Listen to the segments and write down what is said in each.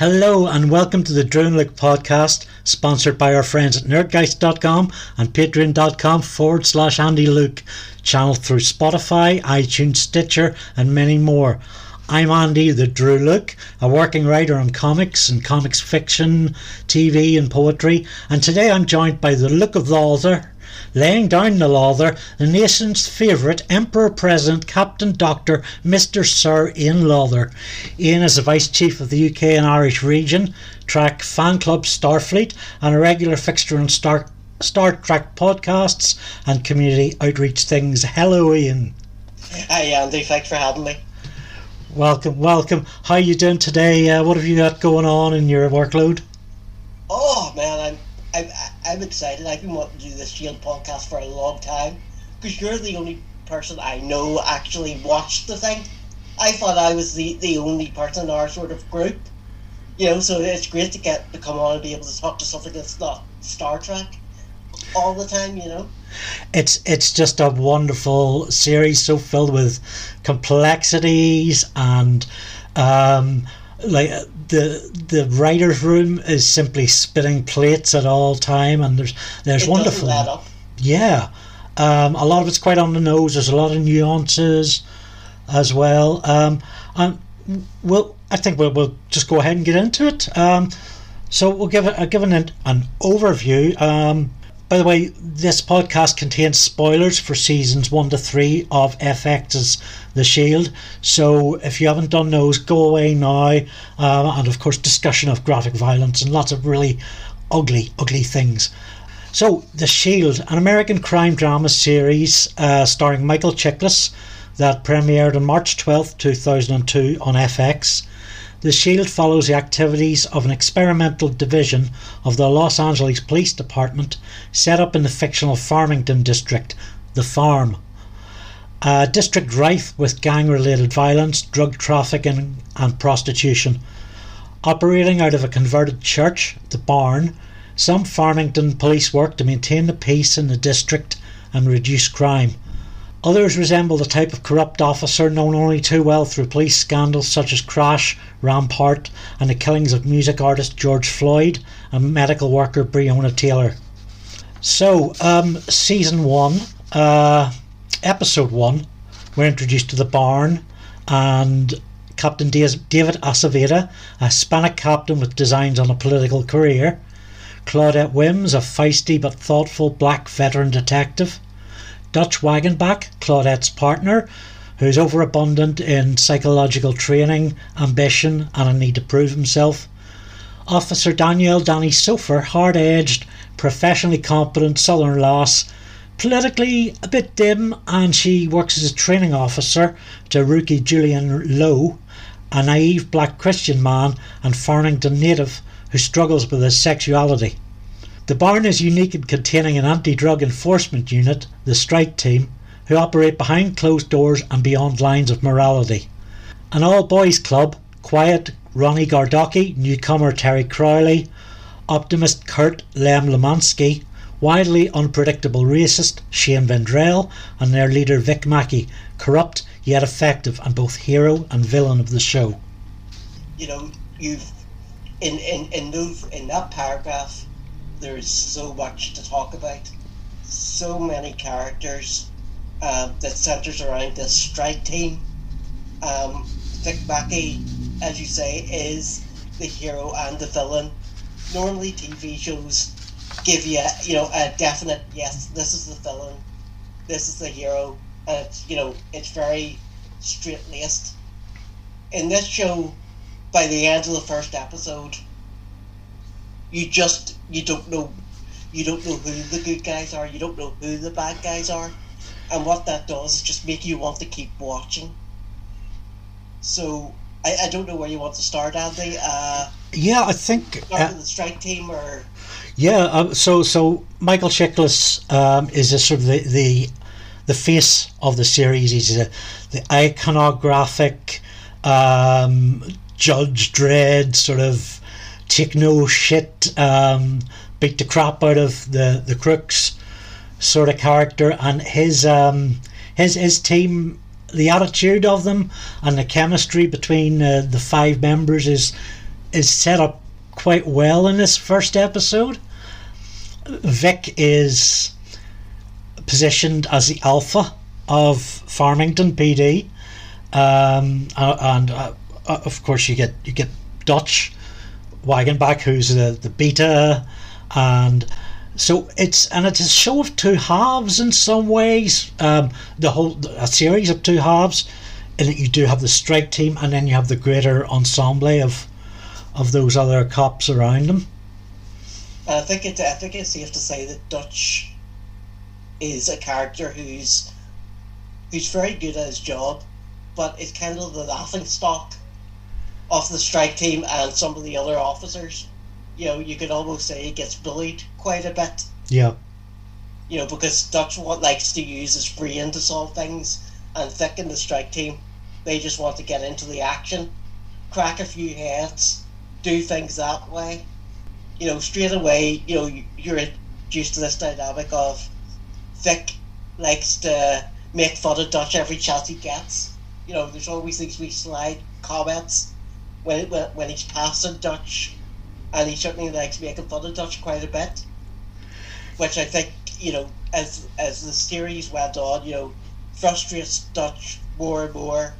Hello and welcome to the Drone Look podcast, sponsored by our friends at nerdgeist.com and patreon.com forward slash Andy Luke, channeled through Spotify, iTunes, Stitcher, and many more. I'm Andy the Drew Look, a working writer on comics and comics fiction, TV, and poetry, and today I'm joined by the Look of the author, laying down the law there, the nation's favourite Emperor President, Captain Doctor, Mr. Sir Ian Lawther. Ian is the Vice Chief of the UK and Irish region, track fan club Starfleet, and a regular fixture on Star, Star Trek podcasts and community outreach things. Hello, Ian. Hi, Andy. Thanks for having me. Welcome, welcome. How are you doing today? Uh, what have you got going on in your workload? Oh man, I'm I'm, I'm excited. I've been wanting to do this Shield podcast for a long time because you're the only person I know actually watched the thing. I thought I was the, the only person in our sort of group. You know, so it's great to get to come on and be able to talk to something that's not Star Trek all the time, you know. It's it's just a wonderful series, so filled with complexities and um, like the the writers' room is simply spinning plates at all time, and there's there's it wonderful. Yeah, um, a lot of it's quite on the nose. There's a lot of nuances as well. Um, and well, I think we'll, we'll just go ahead and get into it. Um, so we'll give it a give an, an overview. Um, by the way, this podcast contains spoilers for seasons one to three of FX's The Shield. So if you haven't done those, go away now. Uh, and of course, discussion of graphic violence and lots of really ugly, ugly things. So, The Shield, an American crime drama series uh, starring Michael Chiklis that premiered on March 12th, 2002 on FX. The Shield follows the activities of an experimental division of the Los Angeles Police Department set up in the fictional Farmington district, the Farm. A district rife with gang related violence, drug trafficking, and prostitution. Operating out of a converted church, the Barn, some Farmington police work to maintain the peace in the district and reduce crime. Others resemble the type of corrupt officer known only too well through police scandals such as Crash, Rampart, and the killings of music artist George Floyd and medical worker Breonna Taylor. So, um, season one, uh, episode one, we're introduced to the barn and Captain David Aceveda, a Hispanic captain with designs on a political career. Claudette Wyms, a feisty but thoughtful black veteran detective. Dutch Wagenbach, Claudette's partner, who's overabundant in psychological training, ambition, and a need to prove himself. Officer Danielle Danny Sofer, hard edged, professionally competent Southern lass, politically a bit dim, and she works as a training officer to rookie Julian Lowe, a naive black Christian man and Farmington native who struggles with his sexuality. The barn is unique in containing an anti drug enforcement unit, the Strike Team, who operate behind closed doors and beyond lines of morality. An all boys club, quiet Ronnie Gardocki, newcomer Terry Crowley, optimist Kurt Lem Lemansky, wildly unpredictable racist Shane Vendrell, and their leader Vic Mackey, corrupt yet effective and both hero and villain of the show. You know, you've in in in those in that paragraph there's so much to talk about. So many characters um, that centers around this strike team. Um, Vic Mackey, as you say, is the hero and the villain. Normally, TV shows give you, you know, a definite yes. This is the villain. This is the hero, and it's you know it's very straight laced. In this show, by the end of the first episode, you just you don't know you don't know who the good guys are, you don't know who the bad guys are. And what that does is just make you want to keep watching. So I, I don't know where you want to start, Andy. Uh, yeah, I think uh, with the strike team or yeah. Um, so so Michael Chiklis um, is a sort of the, the the face of the series. He's a, the iconographic um, Judge Dredd sort of take no shit, um, beat the crap out of the the crooks sort of character, and his um, his his team, the attitude of them, and the chemistry between uh, the five members is is set up quite well in this first episode. Vic is positioned as the alpha of Farmington PD, um, and uh, uh, of course you get you get Dutch Wagenbach, who's the the beta, and so it's and it's a show of two halves in some ways. Um, the whole a series of two halves, that you do have the strike team, and then you have the greater ensemble of of those other cops around them. I think it. I think it's safe to say that Dutch is a character who's who's very good at his job, but is kind of the laughing stock of the strike team and some of the other officers. You know, you could almost say he gets bullied quite a bit. Yeah. You know, because Dutch what likes to use his brain to solve things, and Vic and the strike team, they just want to get into the action, crack a few heads, do things that way. You know, straight away, you know, you're introduced to this dynamic of Vic likes to make fun of Dutch every chance he gets. You know, there's always these wee slide comments when, when, he's passing Dutch, and he certainly likes making fun of Dutch quite a bit. Which I think, you know, as as the series went on, you know, frustrates Dutch more and more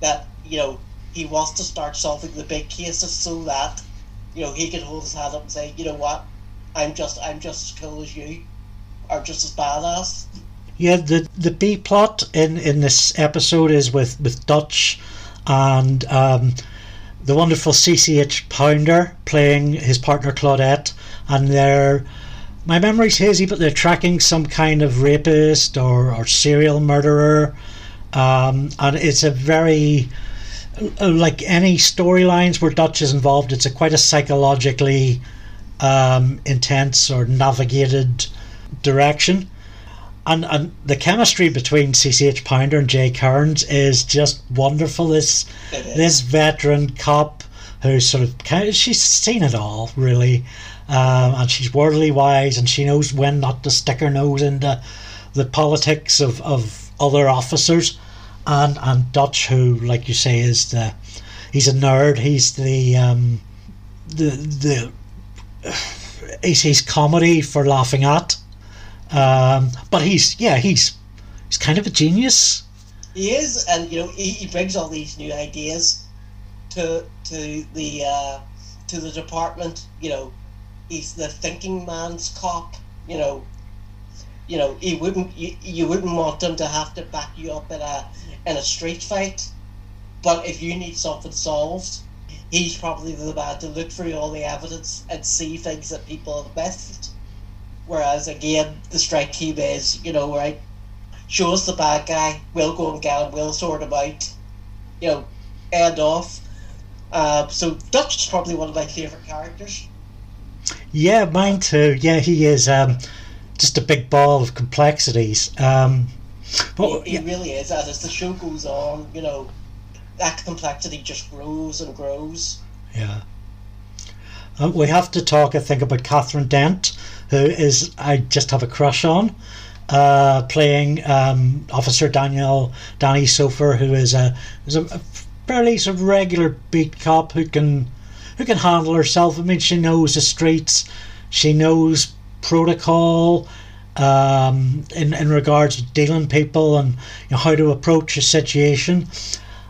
that, you know, he wants to start solving the big cases so that, you know, he can hold his hand up and say, you know what, I'm just I'm just as cool as you, or just as badass. Yeah, the the B plot in in this episode is with with Dutch and um, the wonderful CCH Pounder playing his partner Claudette, and they're my memory's hazy, but they're tracking some kind of rapist or, or serial murderer, um, and it's a very like any storylines where Dutch is involved. It's a quite a psychologically um, intense or navigated direction and and the chemistry between CCH Pounder and Jay Karnes is just wonderful. This this veteran cop who sort of she's seen it all really, um, and she's worldly wise and she knows when not to stick her nose into the politics of, of other officers, and and Dutch who like you say is the he's a nerd. He's the um, the the he's, he's comedy for laughing at um, but he's yeah he's he's kind of a genius. He is, and you know he, he brings all these new ideas to to the uh, to the department. You know, he's the thinking man's cop. You know, you know he wouldn't you, you wouldn't want him to have to back you up in a in a street fight, but if you need something solved, he's probably the man to look through all the evidence and see things that people have missed. Whereas again, the strike team is, you know, right, show us the bad guy, we'll go and get him, we'll sort him out, you know, end off. Uh, so Dutch is probably one of my favourite characters. Yeah, mine too. Yeah, he is um, just a big ball of complexities. Um, but, he, he yeah. really is. And as the show goes on, you know, that complexity just grows and grows. Yeah. Um, we have to talk, I think, about Catherine Dent who is I just have a crush on. Uh, playing um, Officer Daniel Danny Sofer, who is a is a, fairly sort of regular beat cop who can who can handle herself. I mean, she knows the streets, she knows protocol um, in in regards to dealing people and you know, how to approach a situation.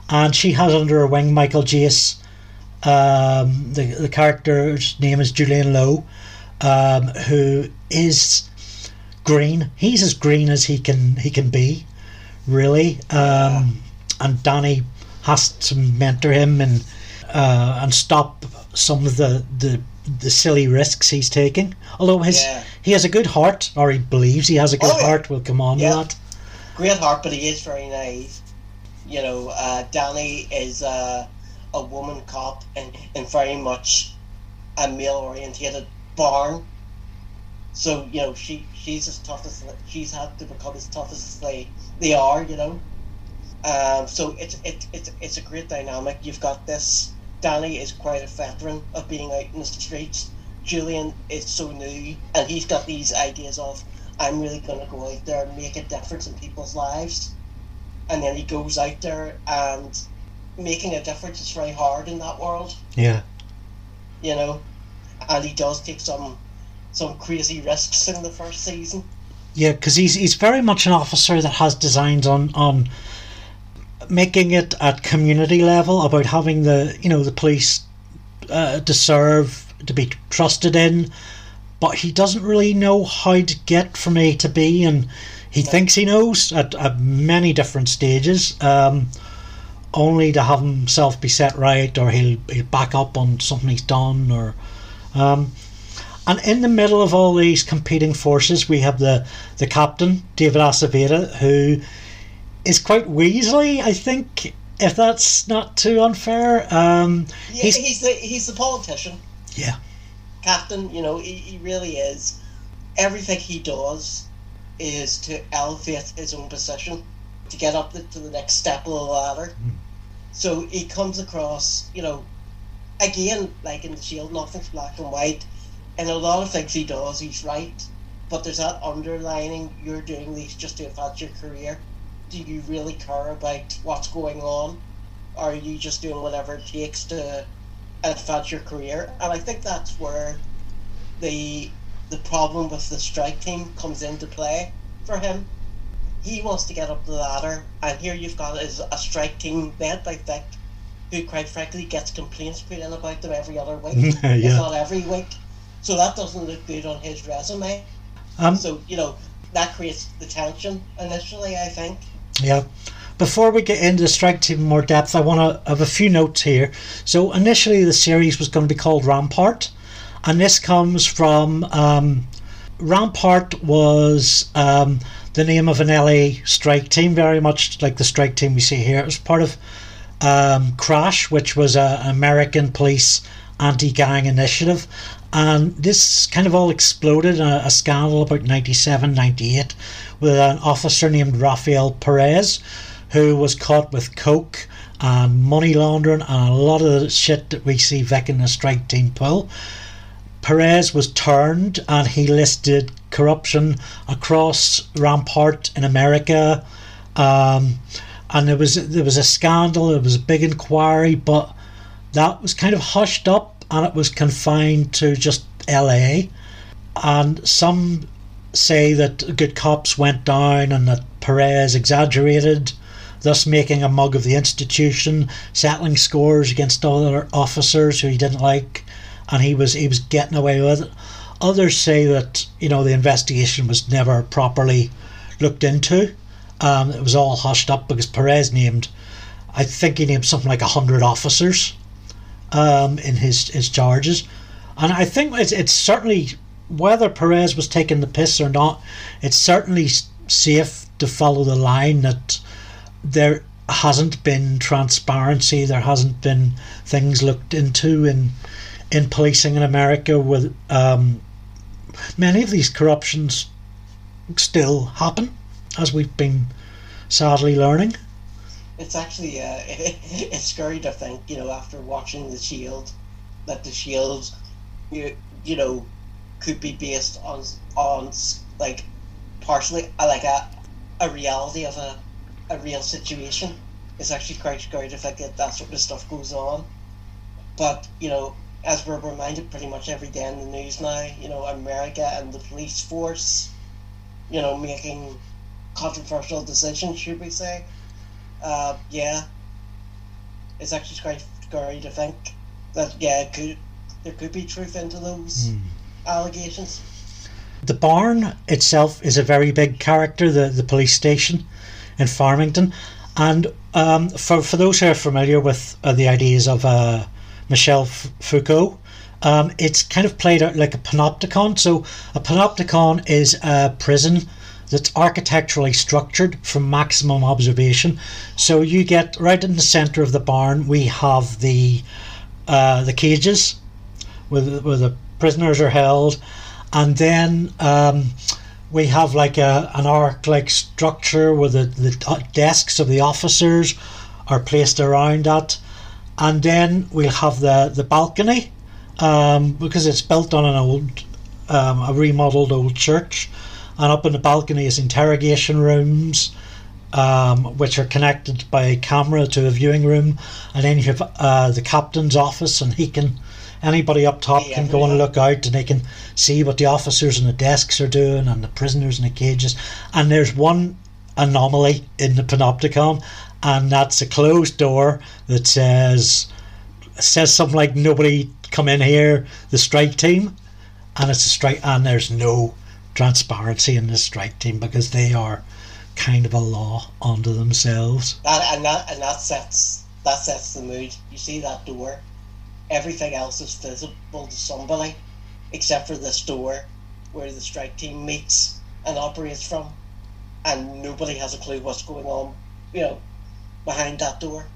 And she has under her wing Michael Jace. Um, the the character's name is Julian Lowe, um, who is green. He's as green as he can he can be, really. Um, and Danny has to mentor him and uh, and stop some of the, the the silly risks he's taking. Although his yeah. he has a good heart, or he believes he has a good oh, heart. We'll come on yeah. to that. Great heart, but he is very naive. You know, uh, Danny is uh, a woman cop and, and very much a male orientated barn. So you know she she's as tough as she's had to become as tough as they they are. You know, um, so it's it, it's it's a great dynamic. You've got this. Danny is quite a veteran of being out in the streets. Julian is so new, and he's got these ideas of I'm really going to go out there and make a difference in people's lives. And then he goes out there and making a difference is very hard in that world. Yeah you know, and he does take some some crazy risks in the first season. Yeah, because he's he's very much an officer that has designs on on making it at community level about having the you know the police uh, deserve to be trusted in, but he doesn't really know how to get from A to B, and he no. thinks he knows at, at many different stages. Um, only to have himself be set right, or he'll he'll back up on something he's done, or um, and in the middle of all these competing forces, we have the the captain David Aceveda, who is quite Weasley, I think. If that's not too unfair, um, yeah, he's, he's the he's the politician. Yeah, captain. You know, he, he really is. Everything he does is to elevate his own position, to get up the, to the next step of the ladder. Mm. So he comes across, you know, again, like in the Shield, nothing's black and white. And a lot of things he does, he's right. But there's that underlining, you're doing these just to advance your career. Do you really care about what's going on? Or are you just doing whatever it takes to advance your career? And I think that's where the the problem with the strike team comes into play for him. He wants to get up the ladder, and here you've got is a strike team led by Vic, who quite frankly gets complaints put in about them every other week, yeah. if not every week. So that doesn't look good on his resume. Um, so, you know, that creates the tension initially, I think. Yeah. Before we get into the strike team in more depth, I want to have a few notes here. So, initially, the series was going to be called Rampart, and this comes from um, Rampart was um, the name of an LA strike team, very much like the strike team we see here. It was part of um, Crash, which was an American police anti gang initiative, and this kind of all exploded a, a scandal about 97, 98 with an officer named Rafael Perez who was caught with coke and money laundering and a lot of the shit that we see Vic in the strike team pull. Perez was turned and he listed corruption across Rampart in America. Um, and there was there was a scandal, there was a big inquiry, but that was kind of hushed up and it was confined to just LA. And some say that good cops went down and that Perez exaggerated, thus making a mug of the institution, settling scores against other officers who he didn't like, and he was he was getting away with it. Others say that you know the investigation was never properly looked into. Um, it was all hushed up because Perez named, I think he named something like a hundred officers um, in his his charges, and I think it's it's certainly whether Perez was taking the piss or not, it's certainly safe to follow the line that there hasn't been transparency, there hasn't been things looked into in in policing in America with um, many of these corruptions still happen, as we've been sadly learning it's actually uh, it's scary to think, you know, after watching the Shield, that the Shield, you you know, could be based on on like partially uh, like a a reality of a a real situation. It's actually quite scary to think that that sort of stuff goes on. But you know, as we're reminded pretty much every day in the news now, you know, America and the police force, you know, making controversial decision, should we say? uh, yeah, it's actually quite scary to think that yeah, could there could be truth into those mm. allegations. The barn itself is a very big character. The the police station in Farmington, and um, for for those who are familiar with uh, the ideas of uh, Michel F- Foucault. Um, it's kind of played out like a panopticon. So, a panopticon is a prison that's architecturally structured for maximum observation. So you get right in the center of the barn. We have the uh, the cages where the, where the prisoners are held, and then um, we have like a an arc-like structure where the, the desks of the officers are placed around that, and then we'll have the the balcony um, because it's built on an old um, a remodeled old church and up in the balcony is interrogation rooms, um, which are connected by a camera to a viewing room, and then you have uh, the captain's office, and he can anybody up top Yeah, can go and look out and they can see what the officers and the desks are doing and the prisoners in the cages. And there's one anomaly in the panopticon, and that's a closed door that says says something like nobody come in here, the strike team. And it's a strike and there's no transparency in the strike team because they are kind of a law unto themselves. That and that and that sets that sets the mood. You see that door. Everything else is visible to somebody, except for this door, where the strike team meets and operates from, and nobody has a clue what's going on. You know, behind that door.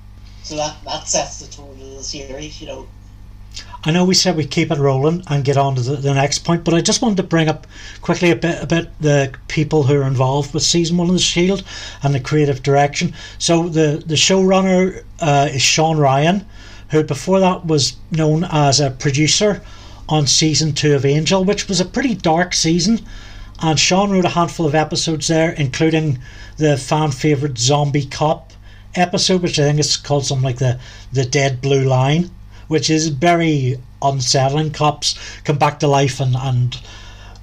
So that that sets the tone of the series. You know, I know we said we keep it rolling and get on to the, the next point, but I just wanted to bring up quickly a bit about the people who are involved with season one of the Shield and the creative direction. So the the showrunner uh, is Shawn Ryan, who before that was known as a producer on season two of Angel, which was a pretty dark season. And Shawn wrote a handful of episodes there, including the fan favorite Zombie Cop episode, which I think is called something like the the Dead Blue Line which is very unsettling. Cops come back to life and, and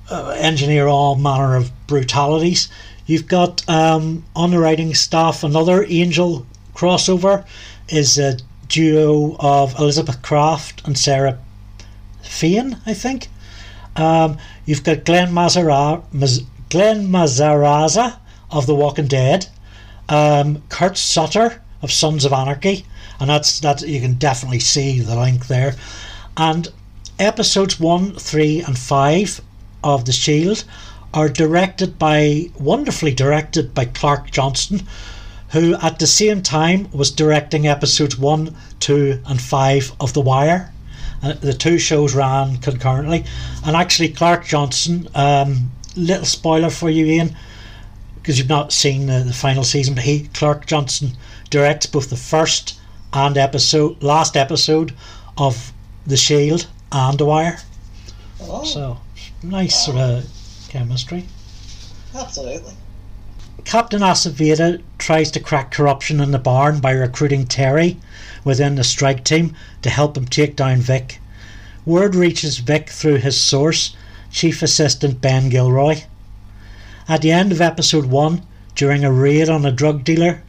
uh, engineer all manner of brutalities. You've got um, on the writing staff another Angel crossover is a duo of Elizabeth Craft and Sarah Fain, I think. Um, you've got Glen Mazzara, Maz, Glen Mazaraza of The Walking Dead, um, Kurt Sutter of Sons of Anarchy, and that's that you can definitely see the link there. And episodes one, three, and five of The Shield are directed by wonderfully directed by Clark Johnson, who at the same time was directing episodes one, two, and five of The Wire. And the two shows ran concurrently. And actually, Clark Johnson, um, little spoiler for you, Ian, because you've not seen the, the final season, but he, Clark Johnson, directs both the first and episode, last episode of The Shield and The Wire. oh, So, nice sort of chemistry. absolutely. Captain Aceveda tries to crack corruption in the barn by recruiting Terry within the strike team to help him take down Vic. Word reaches Vic through his source, Chief Assistant Ben Gilroy. At the end of episode 1, during a raid on a drug dealer,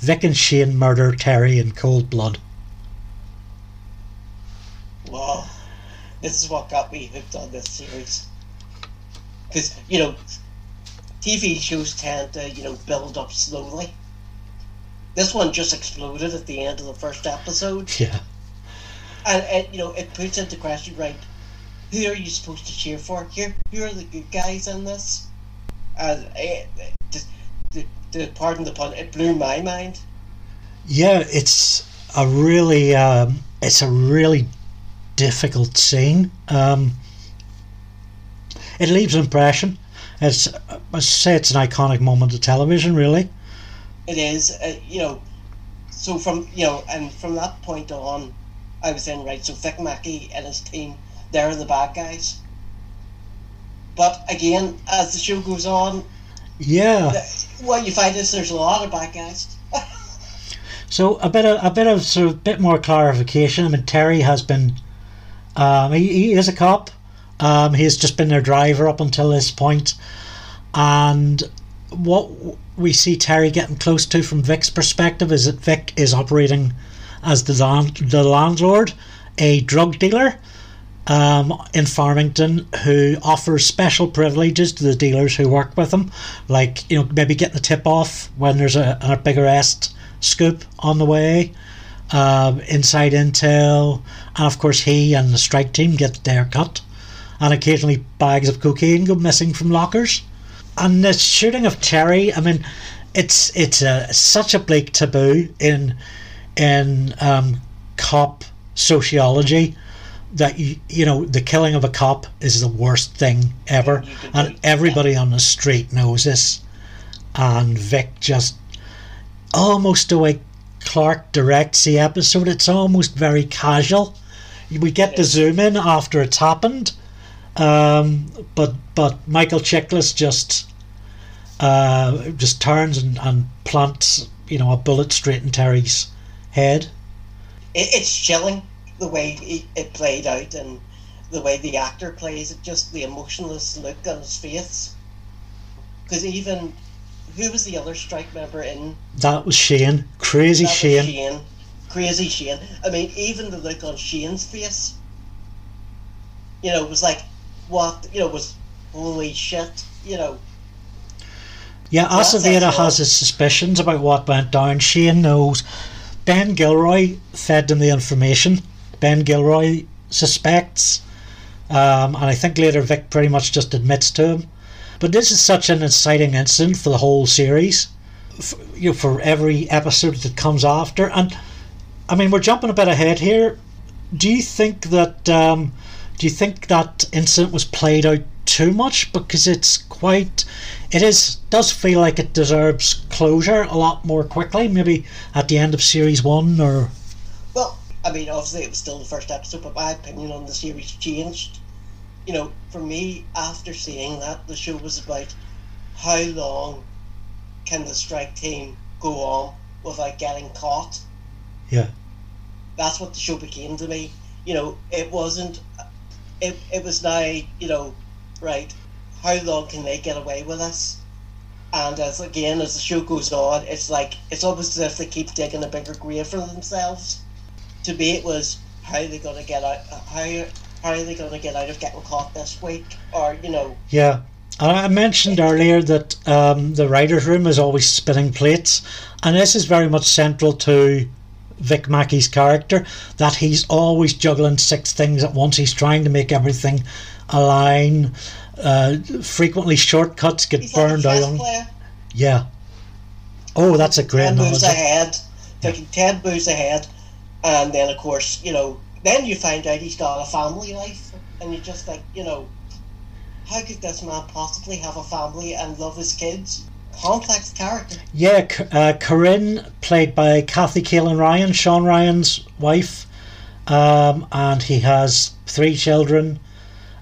Vic and Shane murder Terry in cold blood. Wow, this is what got me hooked on this series. Because you know, TV shows tend to you know build up slowly. This one just exploded at the end of the first episode, Yeah. and, and you know it puts into question right, who are you supposed to cheer for? Here, who are the good guys in this? And eh, eh, it, it, the, the pardon the pun, it blew my mind. Yeah, it's a really um, it's a really difficult scene. Um, it leaves an impression. It's I say it's an iconic moment of television, really. it is uh, you know so from you know and from that point on i was saying right so Vic Mackey and his team they're the bad guys but again as the show goes on Yeah. what you find is there's a lot of bad guys So a bit of a bit of sort of bit more clarification. I mean, Terry has been um, he, he is a cop. Um, he's just been their driver up until this point, and what we see Terry getting close to from Vic's perspective is that Vic is operating as the land, the landlord, a drug dealer um, in Farmington who offers special privileges to the dealers who work with him, like you know maybe getting the tip off when there's a, a arrest scoop on the way, um, inside intel, and of course he and the strike team get their cut, and occasionally bags of cocaine go missing from lockers. And the shooting of Terry, I mean, it's it's a such a bleak taboo in in um, cop sociology that you, you know the killing of a cop is the worst thing ever, and everybody on the street knows this. And Vic just almost the way Clark directs the episode, it's almost very casual. We get the zoom in after it's happened, um, but but Michael Chiklis just uh, just turns and, and plants you know a bullet straight in Terry's head. it's chilling the way it, it played out and the way the actor plays it, just the emotionless look on his face. Because even who was the other strike member in? That was Shane. Crazy That was Shane. Shane. Crazy Shane. I mean, even the look on Shane's face, you know, was like, what? You know, was holy shit. You know, Yeah, excellent. has his suspicions about what went down. Shane knows. Ben Gilroy fed him the information. Ben Gilroy suspects, um, and I think later Vic pretty much just admits to him. But this is such an exciting incident for the whole series, f you know, for every episode that comes after. And I mean, we're jumping a bit ahead here. Do you think that? Um, do you think that incident was played out too much? Because it's quite, it is does feel like it deserves closure a lot more quickly. Maybe at the end of series one, or I mean, obviously it was still the first episode, but my opinion on the series changed. You know, for me, after seeing that, the show was about how long can the strike team go on without getting caught. yeah, that's what the show became to me. You know, it wasn't. It, it was now, you know, right. How long can they get away with us? And as again, as the show goes on, it's like it's almost as if they keep digging a bigger grave for themselves. To me, it was how are they going to get out? How how are they going to get out of getting caught this week? Or you know, yeah. And I mentioned earlier that um, the writers' room is always spinning plates, and this is very much central to Vic Mackey's character. That he's always juggling six things at once. He's trying to make everything align. Uh, frequently, shortcuts get he's like burned out on. player. Yeah. Oh, that's a great ten moves ahead, thinking ten moves ahead, and then of course you know, then you find out he's got a family life, and you just like, you know, how could this man possibly have a family and love his kids? Complex character. Yeah, uh, Corinne, played by Cathy Cahlin Ryan, Shawn Ryan's wife, um, and he has three children,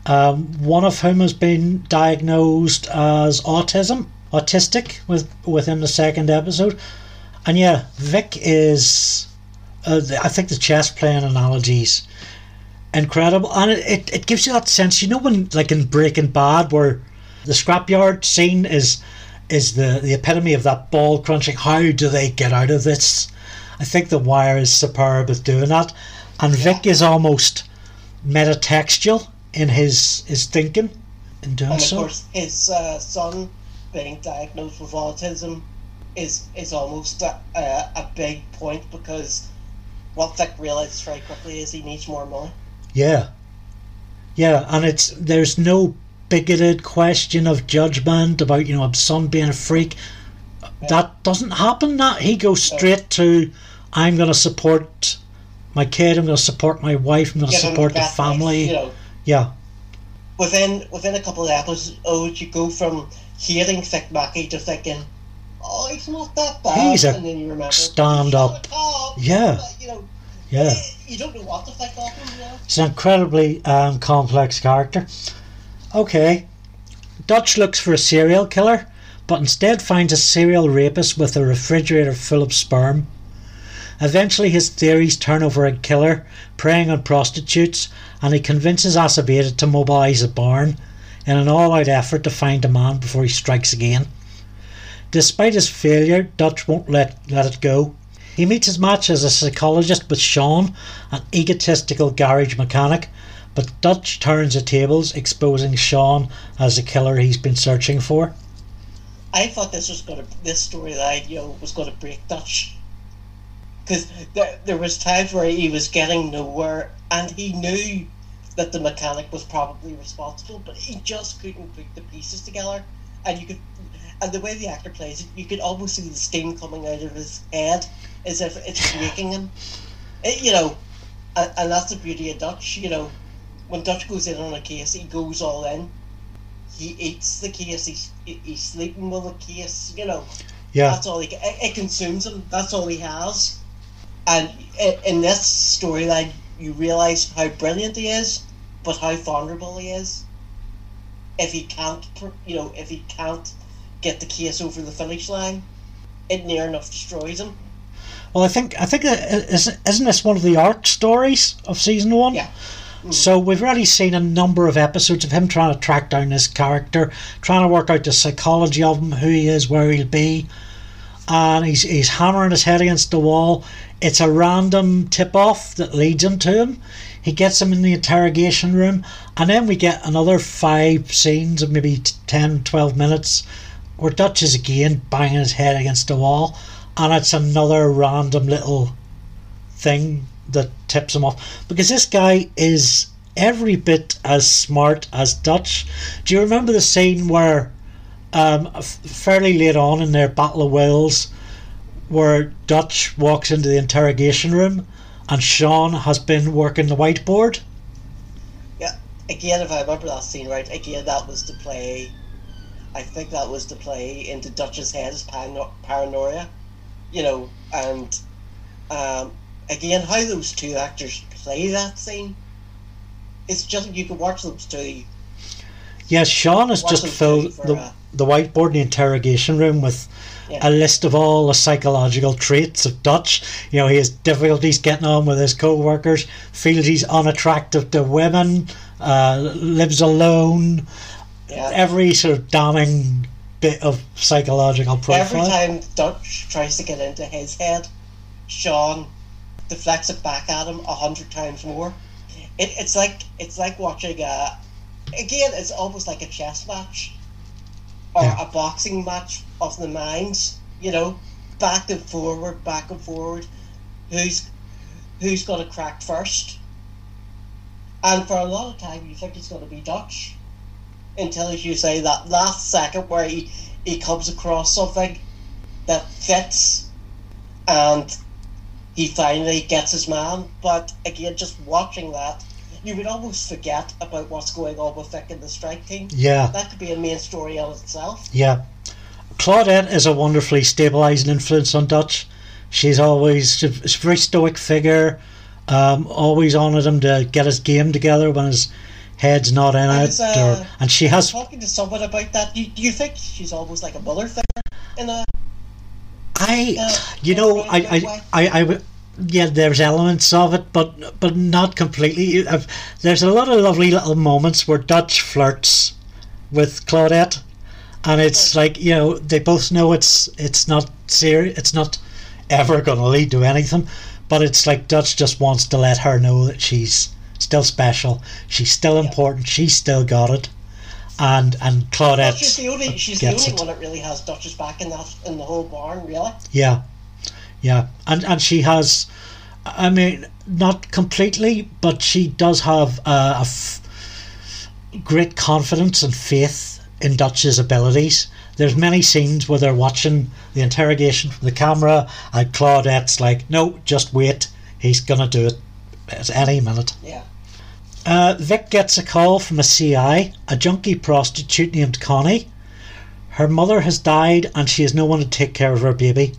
um, one of whom has been diagnosed as autism, autistic, with within the second episode. And yeah, Vic is, uh, the- I think the chess playing analogies incredible, and it, it, it gives you that sense, you know, when like in Breaking Bad, where the scrapyard scene is is the the epitome of that ball crunching. How do they get out of this? I think the Wire is superb at doing that, and Vic is almost metatextual in his his thinking in doing And of so. course, his uh, son being diagnosed with autism is is almost a, a, a big point because what Vic realizes very quickly is he needs more money. Yeah, yeah, and it's there's no bigoted question of judgment about you know a son being a freak. That doesn't happen. That he goes straight to, I'm going to support my kid. I'm going to support my wife. I'm going to Give him support the life, family. You know, Yeah, within within a couple of episodes, oh, you go from hating Vic Mackey to thinking, "Oh, he's not that bad," He's a and then you stand-up. a Yeah. but, you know, yeah. you don't know what to think of him. You know? It's an incredibly um, complex character. Okay, Dutch looks for a serial killer, but instead finds a serial rapist with a refrigerator full of sperm. Eventually, his theories turn over a killer preying on prostitutes, and he convinces Aceveda to mobilise a barn in an all out effort to find a man before he strikes again. Despite his failure, Dutch won't let, let it go. He meets his match as a psychologist with Sean, an egotistical garage mechanic, but Dutch turns the tables, exposing Sean as the killer he's been searching for. I thought this was gonna this storyline, you know, was gonna break Dutch. Because there, there was times where he was getting nowhere, and he knew that the mechanic was probably responsible, but he just couldn't put the pieces together. And you could, and the way the actor plays it, you could almost see the steam coming out of his head, as if it's making him. It- you know, and, and that's the beauty of Dutch. You know, when Dutch goes in on a case, he goes all in. He eats the case. He's he's sleeping with the case. You know, Yeah, that's all he. It, it consumes him. That's all he has. And in, in this storyline, you realize how brilliant he is, but how vulnerable he is. If he can't, you know, if he can't get the case over the finish line, it near enough destroys him. Well, I think I think uh, isn't isn't this one of the arc stories of season one? Yeah. So we've already seen a number of episodes of him trying to track down this character, trying to work out the psychology of him, who he is, where he'll be, and he's he's hammering his head against the wall. It's a random tip off that leads him to him. He gets him in the interrogation room, and then we get another five scenes of maybe 10, 12 minutes where Dutch is again banging his head against the wall, and it's another random little thing that tips him off because this guy is every bit as smart as Dutch. Do you remember the scene where, um, fairly late on in their Battle of Wills, where Dutch walks into the interrogation room and Sean has been working the whiteboard? Yeah. Again, if I remember that scene right, again that was to play. I think that was to play into Dutch's head's parano- paranoia, you know, and um, again how those two actors play that scene. It's just you can watch those two. Yes, Sean has just filled the, a- the whiteboard in the interrogation room with Yeah. a list of all the psychological traits of Dutch. You know, he has difficulties getting on with his co workers, feels he's unattractive to women, uh, lives alone, Yeah. every sort of damning bit of psychological profile. Every time Dutch tries to get into his head, Sean deflects it back at him a hundred times more. It, it's like it's like watching a again. It's almost like a chess match or Yeah. a boxing match of the minds. You know, back and forward, back and forward. Who's who's going to crack first? And for a lot of time, you think it's going to be Dutch until, as you say, that last second where he, he comes across something that fits and he finally gets his man. But again, just watching that, you would almost forget about what's going on with Vic and the strike team. Yeah, That could be a main story on itself. yeah. Claudette is a wonderfully stabilising influence on Dutch. She's always she's a very stoic figure, um, always honoured him to get his game together when his head's not in I it. was, uh, or, and she has Talking to someone about that, do you, do you think she's almost like a mother figure in a I, Yeah, you know, I, I, I. I, yeah, there's elements of it, but but not completely. I've, there's a lot of lovely little moments where Dutch flirts with Claudette, and it's like you know they both know it's it's not serious, it's not ever going to lead to anything, but it's like Dutch just wants to let her know that she's still special, she's still Yeah. important, she's still got it, and and Well, Claudette she's the only she's the only it. one that really has Dutch's back in that in the whole barn, really. Yeah, yeah, and and she has, I mean, not completely, but she does have uh, a f- great confidence and faith in Dutch's abilities. There's many scenes where they're watching the interrogation from the camera, and Claudette's like, "No, just wait. He's gonna do it at any minute." Yeah. Uh, Vic gets a call from a CI, a junkie prostitute named Connie. Her mother has died and she has no one to take care of her baby.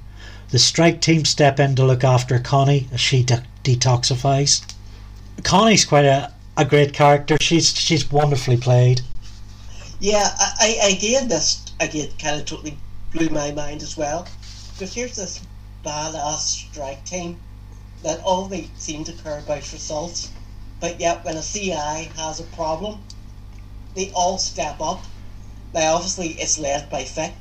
The strike team step in to look after Connie as she de- detoxifies. Connie's quite a, a great character. She's she's wonderfully played. Yeah, I, I again this again kind of totally blew my mind as well. Because here's this badass strike team that they seem to care about results, but yet when a CI has a problem, they all step up. Now obviously it's led by Vic,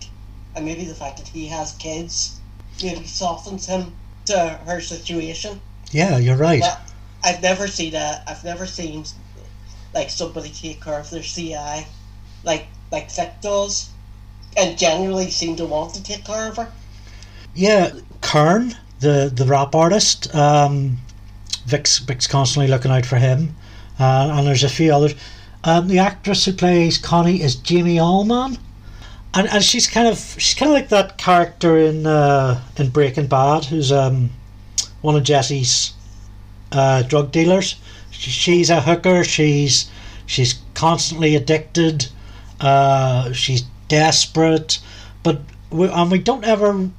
and maybe the fact that he has kids maybe softens him to her situation. Yeah, you're right. But I've never seen a I've never seen like somebody take care of their CI like like Vic does and genuinely seem to want to take care of her. Yeah, Kern, the the rap artist, um, Vic's Vic's constantly looking out for him, uh, and there's a few others. Um, the actress who plays Connie is Jamie Allman, and and she's kind of she's kind of like that character in uh, in Breaking Bad, who's um, one of Jesse's uh, drug dealers. She, she's a hooker. She's she's constantly addicted. Uh, she's desperate, but we, and we don't ever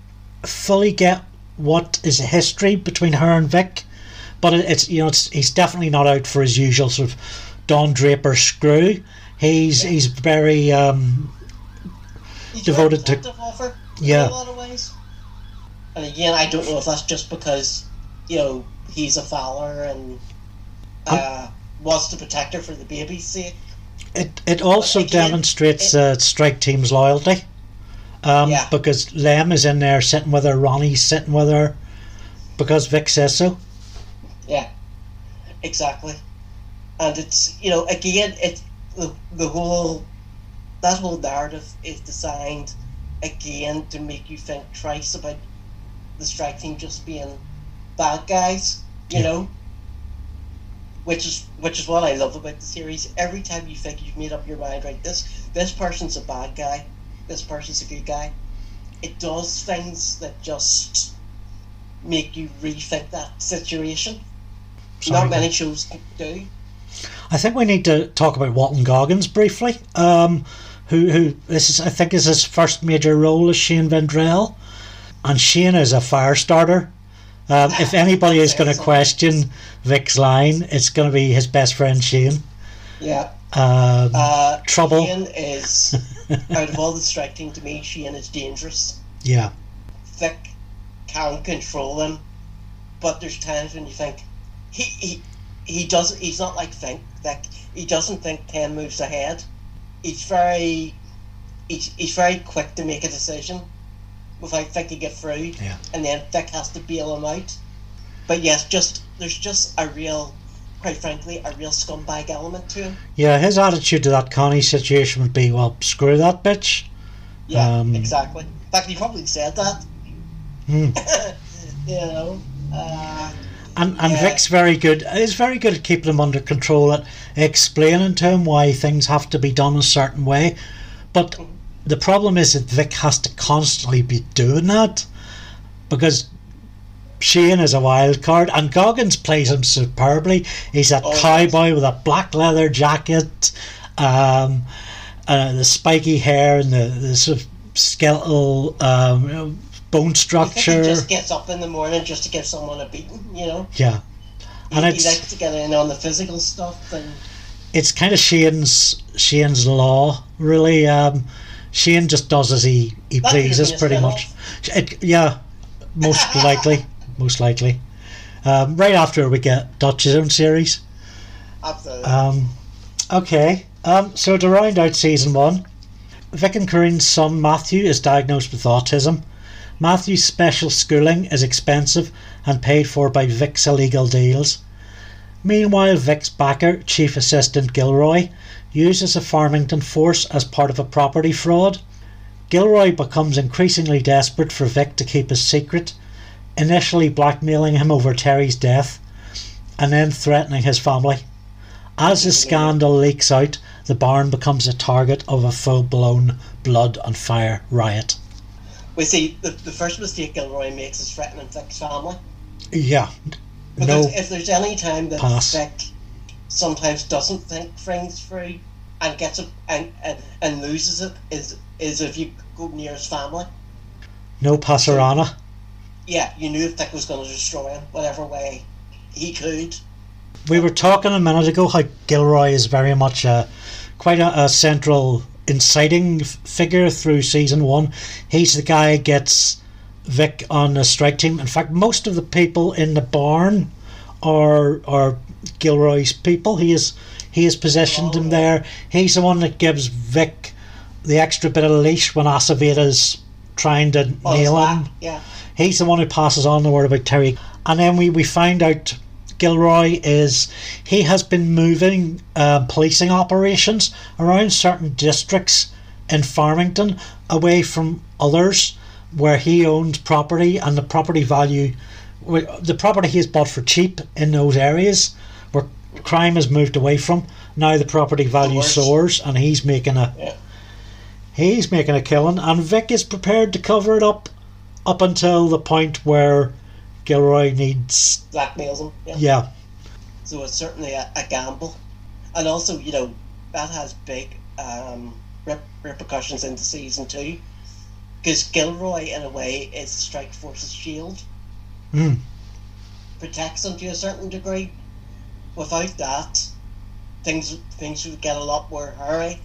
fully get what is the history between her and Vic, but it's you know it's he's definitely not out for his usual sort of Don Draper screw. He's he's very um, He's Devoted to- very protective of her Yeah. in a lot of ways. And again, I don't know if that's just because you know he's a Fowler and uh, wants to protect her for the baby's sake. It it also again, demonstrates it- uh, strike team's loyalty. Um, Yeah. Because Lem is in there sitting with her, Ronnie's sitting with her, because Vic says so. Yeah, exactly. And it's you know again it the, the whole that whole narrative is designed again to make you think twice about the strike team just being bad guys. You Yeah. know, which is which is what I love about the series. Every time you think you've made up your mind, right? This this person's a bad guy. This person's a good guy. It does things that just make you rethink that situation. Sorry. Not many shows do. I think we need to talk about Walton Goggins briefly. Um, who who this is I think is his first major role as Shane Vendrell, and Shane is a fire starter. Um, if anybody is going to question Vic's line, it's going to be his best friend Shane. Yeah. Um, Uh, Trouble. Shane is out of all the strike team to me, Shane is dangerous. yeah, Vic can't control him, but there's times when you think he he, he doesn't. He's not like Vic. Like he doesn't think ten moves ahead. He's very he's, he's very quick to make a decision without thinking it through, Yeah. and then Vic has to bail him out. But yes, just there's just a real, quite frankly, a real scumbag element to him. yeah. His attitude to that Connie situation would be, well, screw that bitch. Yeah, Um, exactly. In fact, he probably said that. Hmm. you know, uh, And and Yeah. Vic's very good. Is very good at keeping him under control, at explaining to him why things have to be done a certain way. But the problem is that Vic has to constantly be doing that because Shane is a wild card, and Goggins plays him superbly. He's a Oh, cowboy with a black leather jacket, um, uh, the spiky hair, and the, the sort of skeletal um, bone he structure. just gets up in the morning just to give someone a beating. You know, Yeah, and he it's likes to get in on the physical stuff, and it's kind of Shane's Shane's law, really. Um, Shane just does as he, he That pleases, pretty much. It, yeah, most likely, most likely. Um, right after we get Dutch's own series. absolutely. Um, okay, um, so to round out season one, Vic and Corinne's son Matthew is diagnosed with autism. Matthew's special schooling is expensive and paid for by Vic's illegal deals. Meanwhile, Vic's backer, Chief Assistant Gilroy, uses a Farmington force as part of a property fraud. Gilroy becomes increasingly desperate for Vic to keep his secret, initially blackmailing him over Terry's death, and then threatening his family. As the scandal leaks out, the barn becomes a target of a full blown blood and fire riot. We see the, the first mistake Gilroy makes is threatening Vic's family. Yeah, Because no, if there's any time that Pass. Vic sometimes doesn't think things through and gets it and, and, and loses it is is if you go near his family. no Passerana. Yeah, you knew Vic was going to destroy him whatever way he could. We were talking a minute ago how Gilroy is very much a quite a, a central inciting figure through season one. He's the guy who gets Vic on the strike team. In fact, most of the people in the barn are are Gilroy's people. He is he has positioned him there. He's the one that gives Vic the extra bit of leash when Aceveda's trying to oh, On nail him. Yeah. He's the one who passes on the word about Terry. And then we, we find out Gilroy is he has been moving um, policing operations around certain districts in Farmington away from others where he owns property and the property value the property he has bought for cheap in those areas where crime has moved away from now the property value soars and he's making a Yeah. he's making a killing and Vic is prepared to cover it up up until the point where Gilroy needs Blackmails him. Yeah. yeah So it's certainly a, a gamble. And also, you know, that has big um, rep- repercussions into season two. Because Gilroy, in a way, is Strike Force's shield. Mm. Protects them to a certain degree. Without that, things things would get a lot more hairy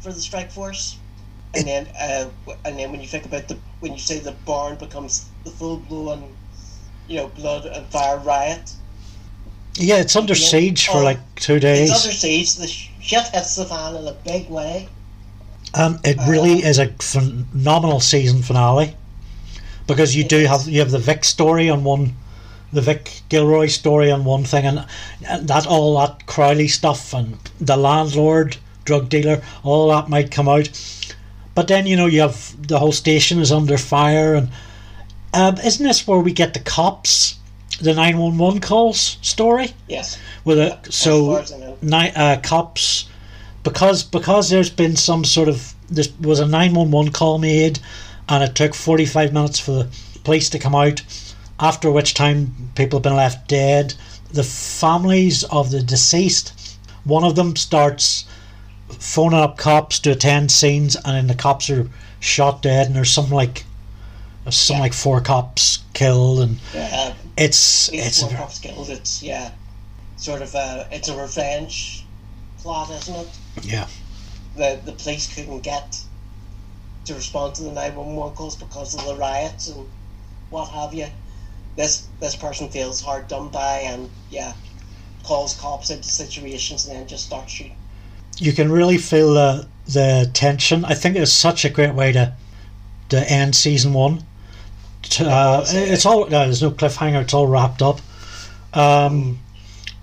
for the Strike Force. And then, uh, and then when you think about the when you say the barn becomes the full blown, you know, blood and fire riot. Yeah, it's under Yeah. siege for Oh, like two days. It's under siege. The sh- shit hits the fan in a big way. Um, it really is a phenomenal season finale because you do have you have the Vic story on one, the Vic Gilroy story on one thing, and, and that all that Crowley stuff and the landlord, drug dealer, all that might come out. But then you know you have the whole station is under fire, and um, isn't this where we get the cops, the nine one one calls story Yes. with a so far as I know. ni- uh, cops because because there's been some sort of there was a 911 call made and it took 45 minutes for the police to come out after which time people have been left dead the families of the deceased one of them starts phoning up cops to attend scenes and then the cops are shot dead and there's some like some Yeah. like four cops killed and Uh, it's it's it's a cops killed. It's yeah, sort of a it's a revenge plot, isn't it? yeah The the police couldn't get to respond to the nine one one calls because of the riots and what have you. This this person feels hard done by and yeah, calls cops into situations and then just starts shooting. you can really feel the the tension. I think it's such a great way to to end season one. Uh, it's all no, there's no cliffhanger. It's all wrapped up. Um,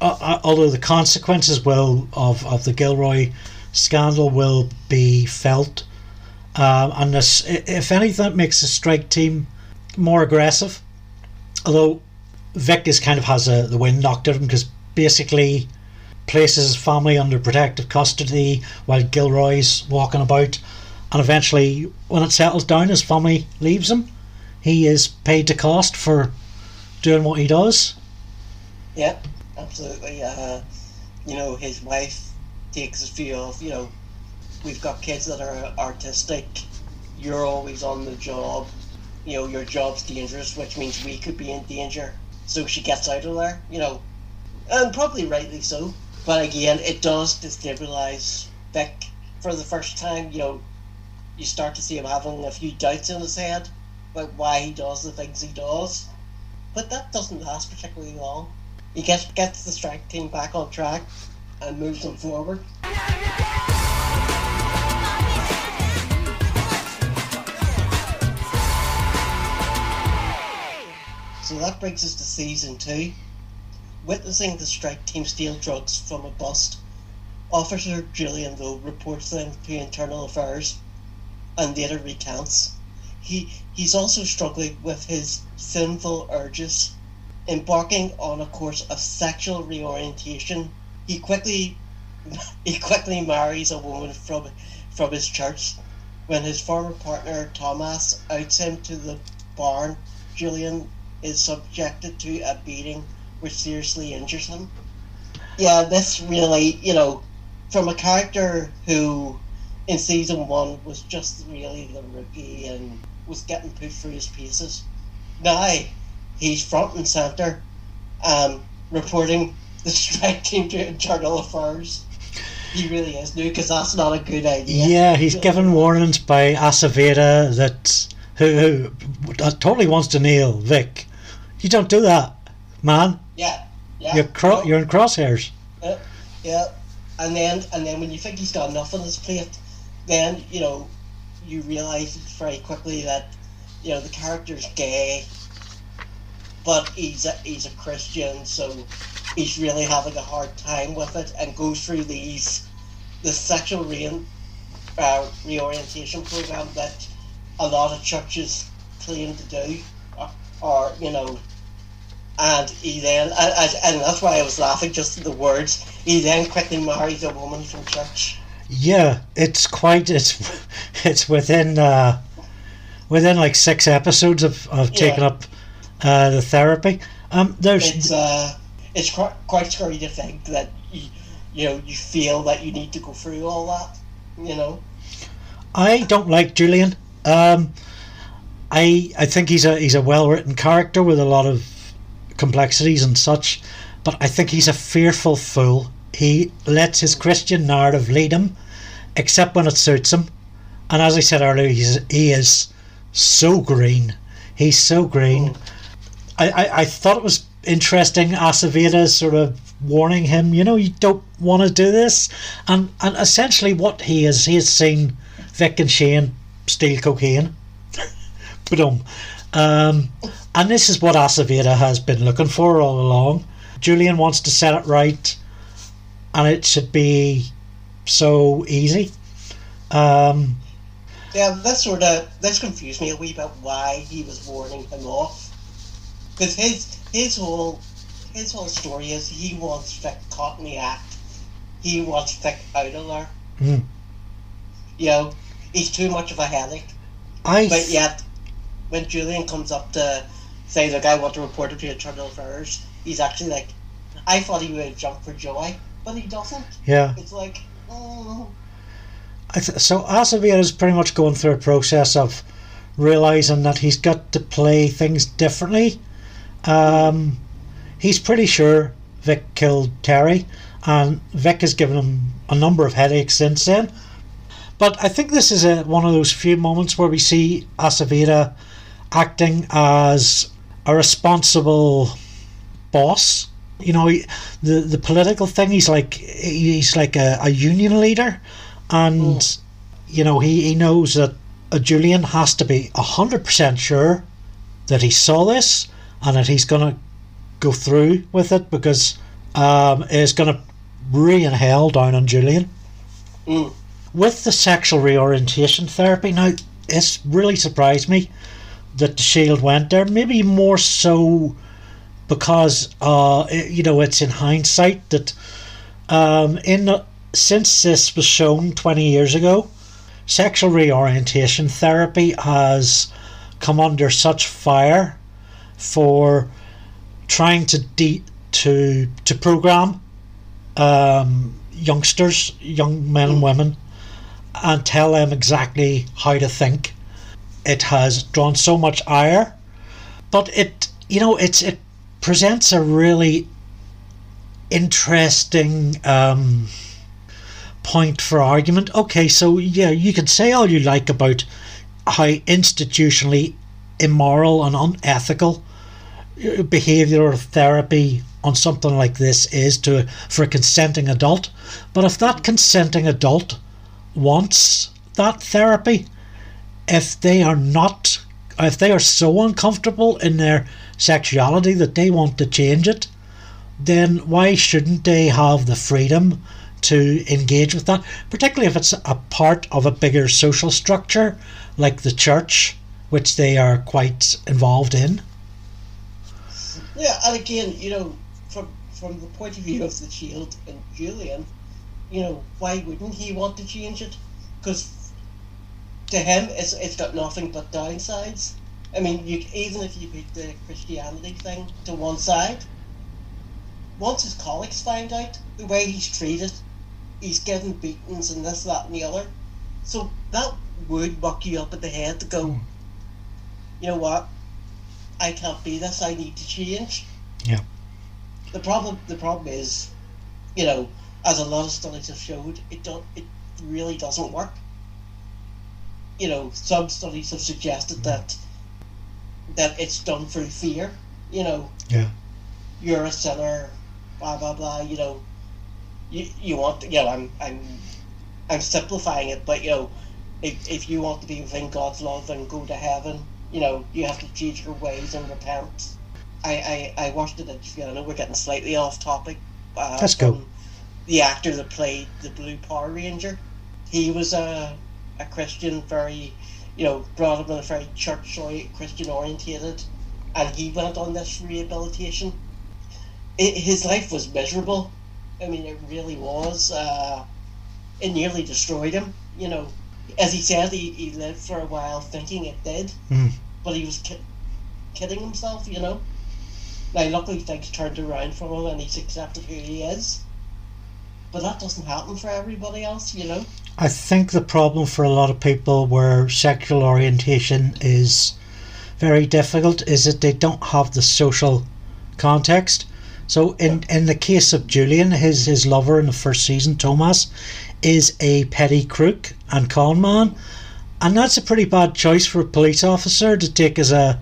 uh, uh, although the consequences will of, of the Gilroy scandal will be felt, um, and this, if anything, makes the strike team more aggressive. Although Vic is kind of has a, the wind knocked out of him because basically places his family under protective custody while Gilroy's walking about, and eventually, when it settles down, his family leaves him. He is paid the cost for doing what he does. Yeah, absolutely. Uh, you know, his wife takes his view of, you know, we've got kids that are artistic. You're always on the job. You know, your job's dangerous, which means we could be in danger. So she gets out of there, you know, and probably rightly so. But again, it does destabilize Vic for the first time. You know, you start to see him having a few doubts in his head about why he does the things he does. But that doesn't last particularly long. He gets gets the strike team back on track and moves them forward. So that brings us to season two. Witnessing the strike team steal drugs from a bust, Officer Julian Lowe reports them to internal affairs and later recants. He he's also struggling with his sinful urges embarking on a course of sexual reorientation. He quickly he quickly marries a woman from from his church. When his former partner Thomas outs him to the barn, Julian is subjected to a beating which seriously injures him. Yeah, this really, you know, from a character who in season one was just really the rookie and was getting put through his paces. Now he's front and centre, um, reporting the strike team to internal affairs. He really is new because that's not a good idea. Yeah, he's given warnings by Aceveda that who, who totally wants to nail Vic. You don't do that, man. Yeah, yeah. You're cro- you're in crosshairs. yeah. And then and then when you think he's got enough on his plate, then you know you realise very quickly that you know the character's gay, but he's a, he's a Christian, so he's really having a hard time with it, and goes through these the sexual re- uh, reorientation program that a lot of churches claim to do, or, or you know. And he then, and- and that's why I was laughing just at the words. He then quickly marries a woman from church. Yeah, it's quite it's it's within uh, within like six episodes of, of Yeah. taking up uh, the therapy. Um, there's It's uh, it's quite, quite scary to think that you, you know you feel that you need to go through all that. You know, I don't like Julian. Um, I I think he's a he's a well written character with a lot of complexities and such, but I think he's a fearful fool. He lets his Christian narrative lead him, except when it suits him. And as I said earlier, he's he is so green. He's so green. I, I, I thought it was interesting. Aceveda sort of warning him, you know, you don't want to do this, and and essentially what he is, he has seen Vic and Shane steal cocaine. but um, um, and this is what Aceveda has been looking for all along. Julian wants to set it right, and it should be so easy. Um, Yeah, that sort of that's confused me a wee bit why he was warning him off. Because his his whole his whole story is he wants Vic caught in the act. He wants Vic out of there. Mm. You know, he's too much of a headache. I But yet, when Julian comes up to say, "Look, I want to report it to Internal Affairs," he's actually like, "I thought he would jump for joy, but he doesn't." yeah. It's like, oh, th- so Aceveda is pretty much going through a process of realizing that he's got to play things differently. Um, he's pretty sure Vic killed Terry, and Vic has given him a number of headaches since then. But I think this is a, one of those few moments where we see Aceveda acting as a responsible boss. You know, he, the the political thing. He's like he's like a, a union leader, and you know he, he knows that Julian has to be hundred percent sure that he saw this and that he's gonna go through with it because um, it's gonna rain hell down on Julian mm, with the sexual reorientation therapy now it's really surprised me that the shield went there maybe more so because uh it- you know it's in hindsight that um in since this was shown 20 years ago sexual reorientation therapy has come under such fire for trying to de- to to program um, youngsters, young men and women, and tell them exactly how to think. It has drawn so much ire, but it you know it's it presents a really interesting um, point for argument. Okay, so yeah, you can say all you like about how institutionally immoral and unethical uh, behavioral therapy on something like this is to for a consenting adult. But if that consenting adult wants that therapy, if they are not if they are so uncomfortable in their sexuality that they want to change it, then why shouldn't they have the freedom to engage with that? Particularly if it's a part of a bigger social structure like the church, which they are quite involved in. yeah. And again, you know, from from the point of view of the Shield and Julian, you know, why wouldn't he want to change it? Because to him, it's it's got nothing but downsides. I mean, you even if you put the Christianity thing to one side, once his colleagues find out the way he's treated, he's getting beatings and this, that, and the other. So that would buck you up at the head to go, hmm. you know what? I can't be this. I need to change. Yeah. The problem, the problem is, you know, as a lot of studies have showed, it don't, it really doesn't work. You know, some studies have suggested that that it's done through fear. You know, Yeah. you're a sinner, blah blah blah. You know, you you want, you know, I'm I'm I'm simplifying it, but you know, if if you want to be within God's love and go to heaven, you know, you have to change your ways and repent. I I, I watched an interview. I know we're getting slightly off topic. Uh, Let's go. The actor that played the Blue Power Ranger, he was a a Christian, very, you know, brought up in a very church Christian orientated, and he went on this rehabilitation. It, his life was miserable. I mean, it really was. Uh, it nearly destroyed him. You know, as he said, he, he lived for a while thinking it did, Mm. but he was ki- kidding himself. You know. Now, luckily, things turned around for him, and he's accepted who he is. But that doesn't happen for everybody else, you know. I think the problem for a lot of people where sexual orientation is very difficult is that they don't have the social context. So in in the case of Julian, his his lover in the first season, Thomas, is a petty crook and con man, and that's a pretty bad choice for a police officer to take as a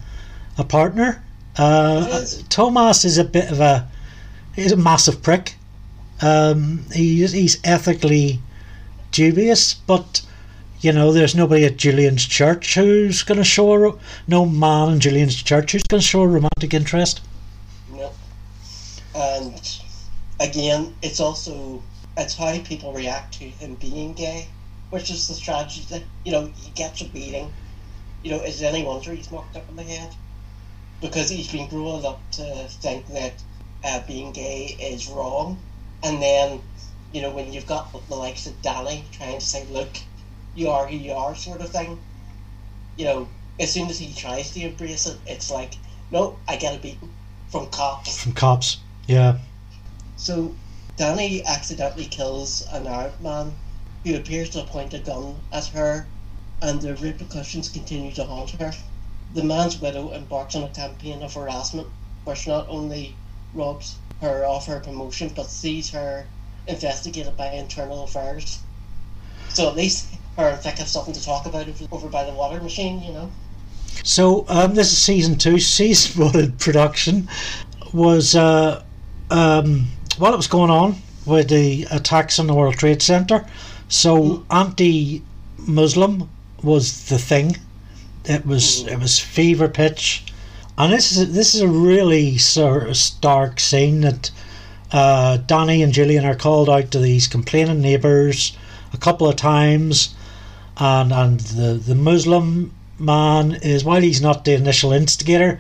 a partner. Uh, is. Tomas is a bit of a he's a massive prick. Um, he's he's ethically dubious, but you know, there's nobody at Julian's church who's going to show a no man in Julian's church who's going to show a romantic interest. No. And again, it's also it's how people react to him being gay, which is the tragedy. You know, he gets a beating. You know, is it any wonder he's knocked up in the head? Because he's been brought up to think that uh, being gay is wrong, and then, you know, when you've got the likes of Danny trying to say, "Look, you are who you are," sort of thing. You know, as soon as he tries to embrace it, it's like, "No, I get a beating from cops." From cops, yeah. So, Danny accidentally kills an Arab man who appears to point a gun at her, and the repercussions continue to haunt her. The man's widow embarks on a campaign of harassment, which not only robs her of her promotion but sees her investigated by internal affairs. So at least her and Vic have something to talk about over, over by the water machine, you know. So um, this is season two. Season one in production was uh, um, while it was going on with the attacks on the World Trade Center. So anti-Muslim was the thing. It was it was fever pitch, and this is this is a really sort of stark scene that uh, Danny and Gillian are called out to these complaining neighbours a couple of times, and and the the Muslim man is while he's not the initial instigator,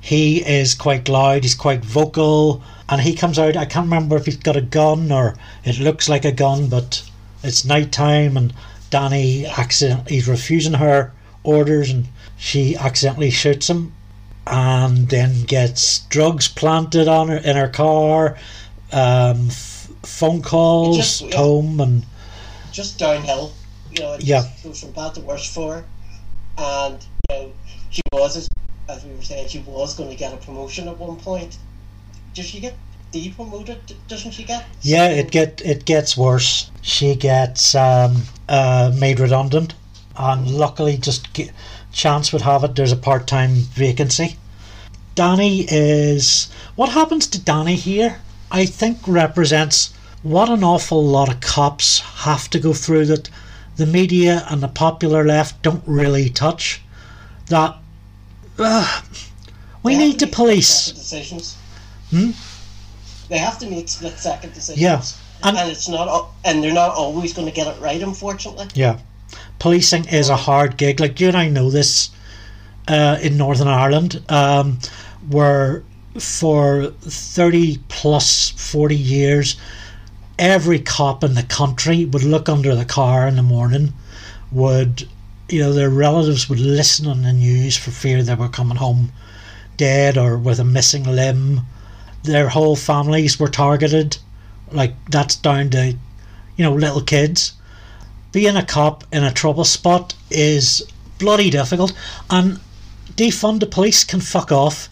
he is quite loud. He's quite vocal, and he comes out. I can't remember if he's got a gun or it looks like a gun, but it's night time, and Danny accident he's refusing her orders, and she accidentally shoots him, and then gets drugs planted on her in her car, um, f- phone calls just- yeah. home, and just downhill. You know, it Yeah. just goes from bad to worse for her. And, you know, she was, as, we were saying, she was going to get a promotion at one point. Does she get depromoted? Doesn't she get? Yeah, it get it gets worse. She gets um, uh, made redundant, and luckily, just ge- chance would have it. There's a part time vacancy. Danny is what happens to Danny here. I think represents what an awful lot of cops have to go through that the media and the popular left don't really touch. That uh, we They need to police. Decisions. Hmm? They have to make split second decisions. Yeah, And, and- it's not, and they're not always going to get it right, unfortunately. Yeah. Policing is a hard gig. Like you and I know this uh, in Northern Ireland, um, where for 30 plus 40 years, every cop in the country would look under the car in the morning, would, you know, their relatives would listen on the news for fear they were coming home dead or with a missing limb. Their whole families were targeted. Like, that's down to, you know, little kids being a cop in a trouble spot is bloody difficult and defund the police can fuck off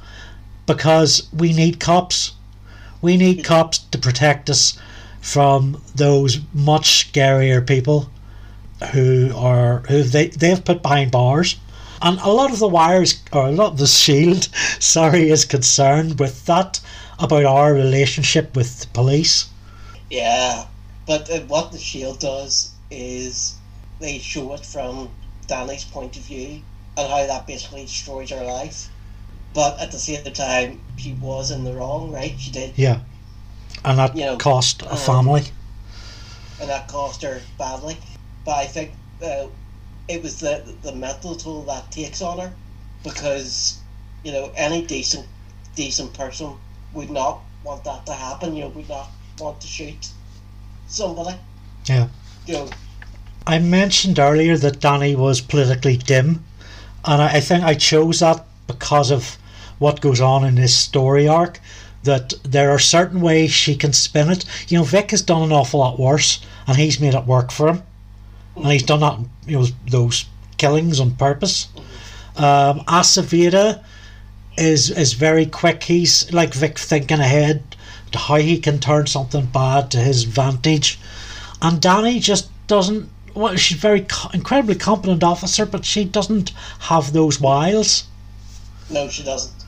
because we need cops. We need cops to protect us from those much scarier people who are who they they've put behind bars. And a lot of the wires or a lot of the shield sorry is concerned with that about our relationship with the police. Yeah, but uh, what the Shield does is they show it from Danny's point of view and how that basically destroys her life. But at the same time, she was in the wrong, right? She did, yeah and that You know, cost a um, family and that cost her badly. But I think uh, it was the the mental toll that takes on her because you know any decent decent person would not want that to happen. You know, would not want to shoot somebody. yeah I mentioned earlier that Danny was politically dim, and I, think I chose that because of what goes on in this story arc. That there are certain ways she can spin it. You know, Vic has done an awful lot worse, and he's made it work for him, and he's done that. You know, those killings on purpose. Um, Aceveda is is very quick. He's like Vic thinking ahead to how he can turn something bad to his advantage, and Danny just doesn't. Well, she's very co- incredibly competent officer, but she doesn't have those wiles. No, she doesn't.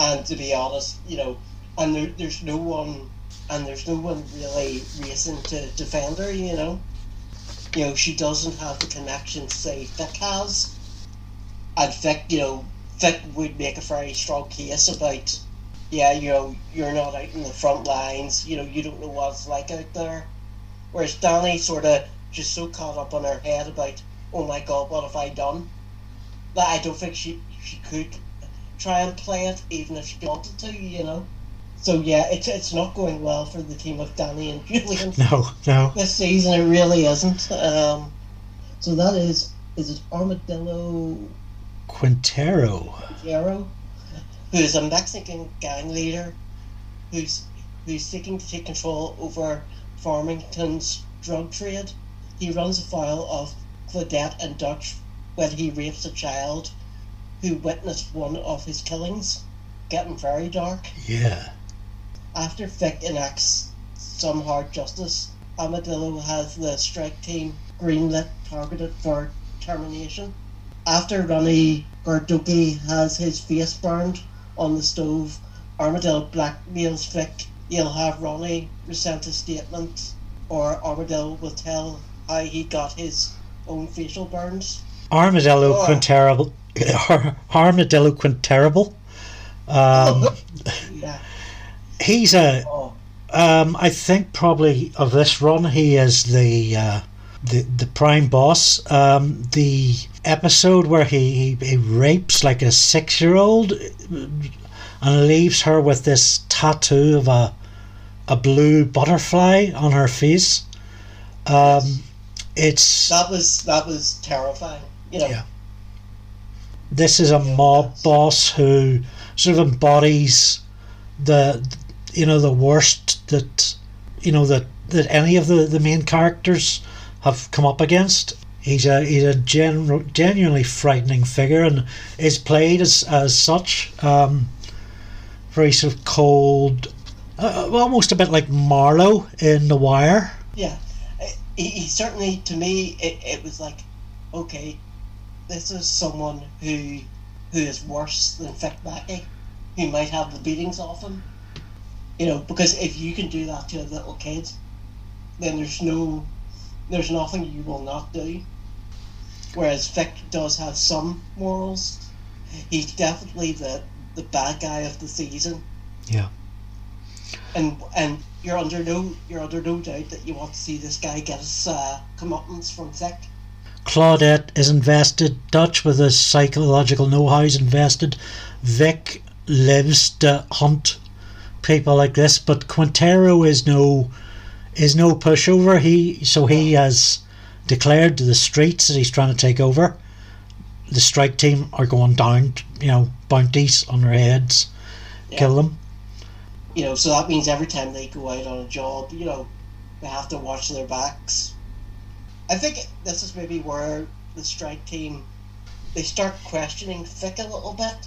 And to be honest, you know, and there, there's no one, and there's no one really racing to defend her. You know, you know she doesn't have the connections say Vic has. And Vic, you know, Vic would make a very strong case about, yeah, you know, you're not out in the front lines. You know, you don't know what it's like out there. Whereas Danny sort of just so caught up on her head about, oh my god, what have I done? That I don't think she she could try and play it even if she wanted to, you know. So yeah, it's it's not going well for the team of Danny and Julian. No, no. This season it really isn't. Um, so that is is it Armadillo Quintero. Quintero, who is a Mexican gang leader, who's who's seeking to take control over Farmington's drug trade. He runs afoul of Claudette and Dutch when he rapes a child who witnessed one of his killings. Getting very dark. Yeah. After Vic enacts some hard justice, Armadillo has the strike team greenlit targeted for termination. After Ronnie Gardocki has his face burned on the stove, Armadillo blackmails Vic. He'll have Ronnie resent a statement, or Armadillo will tell how he got his own facial burns. Armadillo. Quintero. Armadillo Quintero. Um, Yeah. he's a. Oh, Um, I think probably of this run, he is the uh, the the prime boss. Um, the episode where he, he, he rapes like a six year old and leaves her with this tattoo of a a blue butterfly on her face. Um, it's that was that was terrifying. You know. Yeah. this is a mob boss who sort of embodies the you know the worst that you know that that any of the the main characters have come up against he's a he's a gen, genuinely frightening figure and is played as as such um very sort of cold uh, almost a bit like Marlo in The Wire Yeah, he, he certainly to me it, it was like, okay, this is someone who who is worse than Vic Mackey, who might have the beatings off him. You know, because if you can do that to a little kid, then there's no, there's nothing you will not do. Whereas Vic does have some morals. He's definitely the the bad guy of the season yeah and and you're under no you're under no doubt that you want to see this guy get his uh, comeuppance from Vic. Claudette is invested. Dutch with his psychological know-how is invested. Vic lives to hunt people like this, but Quintero is no is no pushover. He so he has declared to the streets that he's trying to take over. The strike team are going down, you know, bounties on their heads, kill them. You know, so that means every time they go out on a job, you know, they have to watch their backs. I think this is maybe where the strike team they start questioning Vic a little bit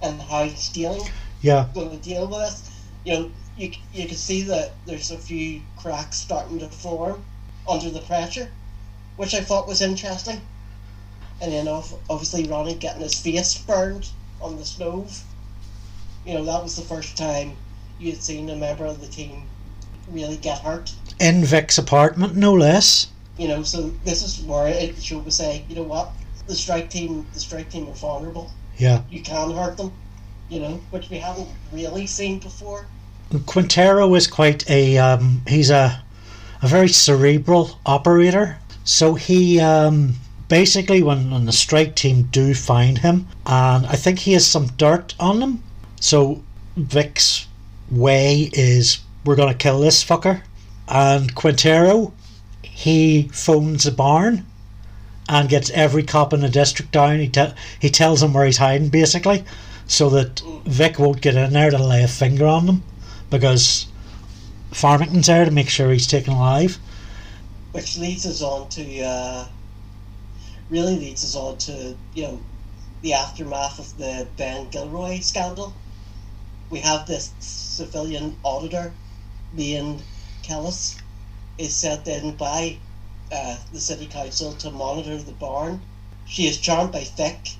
and how he's stealing Yeah, going to deal with it. You know, you you can see that there's a few cracks starting to form under the pressure, which I thought was interesting. And then ob- obviously Ronnie getting his face burned on the stove. You know, that was the first time you had seen a member of the team really get hurt. in Vic's apartment, no less. You know, so this is where it should be saying, you know what, the strike team, the strike team are vulnerable. Yeah. You can hurt them. You know, which we haven't really seen before. Quintero is quite a um, he's a a very cerebral operator. So he um, basically when, when the strike team do find him, and I think he has some dirt on him. So Vic's way is we're gonna kill this fucker, and Quintero he phones the barn and gets every cop in the district down. He te- he tells them where he's hiding basically, so that Vic won't get in there to lay a finger on them because Farmington's there to make sure he's taken alive. which leads us on to uh, really leads us on to you know the aftermath of the Ben Gilroy scandal. We have this civilian auditor, Ian Kellis, is sent in by uh, the city council to monitor the barn. She is charmed by Vic.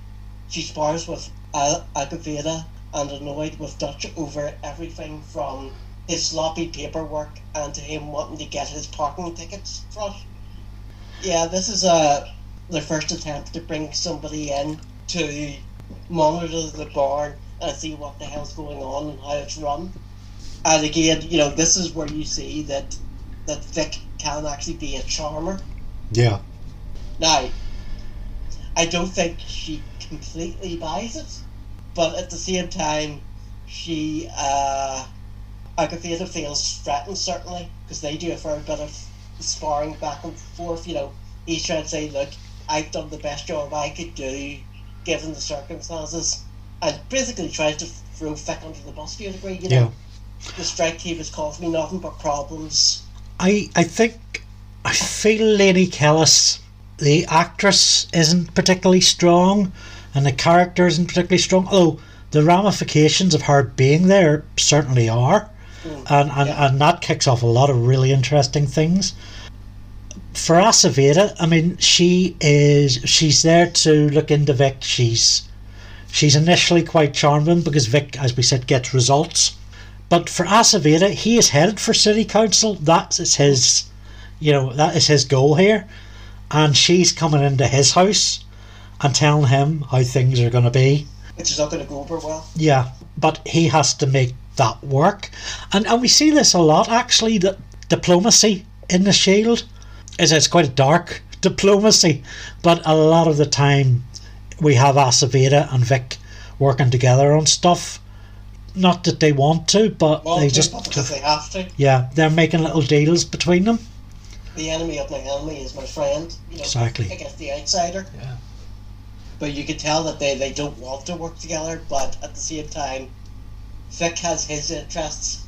She spars with uh, Aceveda and annoyed with Dutch over everything from his sloppy paperwork and to him wanting to get his parking tickets it. Yeah, this is uh, the first attempt to bring somebody in to monitor the barn and see what the hell's going on and how it's run. And again, you know, this is where you see that that Vic can actually be a charmer. Yeah. Now, I don't think she completely buys it, but at the same time, she, uh, Aceveda feels threatened certainly because they do a fair bit of sparring back and forth. You know, he's trying to say, look, I've done the best job I could do given the circumstances, and basically tries to throw Vic under the bus to a degree. You know, The strike team has caused me nothing but problems. I I think I feel Lady Kellis, the actress, isn't particularly strong, and the character isn't particularly strong. Although the ramifications of her being there certainly are, hmm. and and, Yeah. and that kicks off a lot of really interesting things. For Aceveda, I mean, she is she's there to look into Vic. She's she's initially quite charming because Vic, as we said, gets results. But for Aceveda, he is headed for city council. That is it's his, you know, that is his goal here. And she's coming into his house and telling him how things are going to be. Which is not going to go over well. Yeah, but he has to make that work. And, and we see this a lot actually that diplomacy in the Shield is it's quite a dark diplomacy, but a lot of the time we have Aceveda and Vic working together on stuff. Not that they want to, but Well, they just just because they have to. yeah, they're making little deals between them. The enemy of my enemy is my friend. You know, Exactly. Against the outsider. Yeah. But you can tell that they, they don't want to work together, but at the same time, Vic has his interests,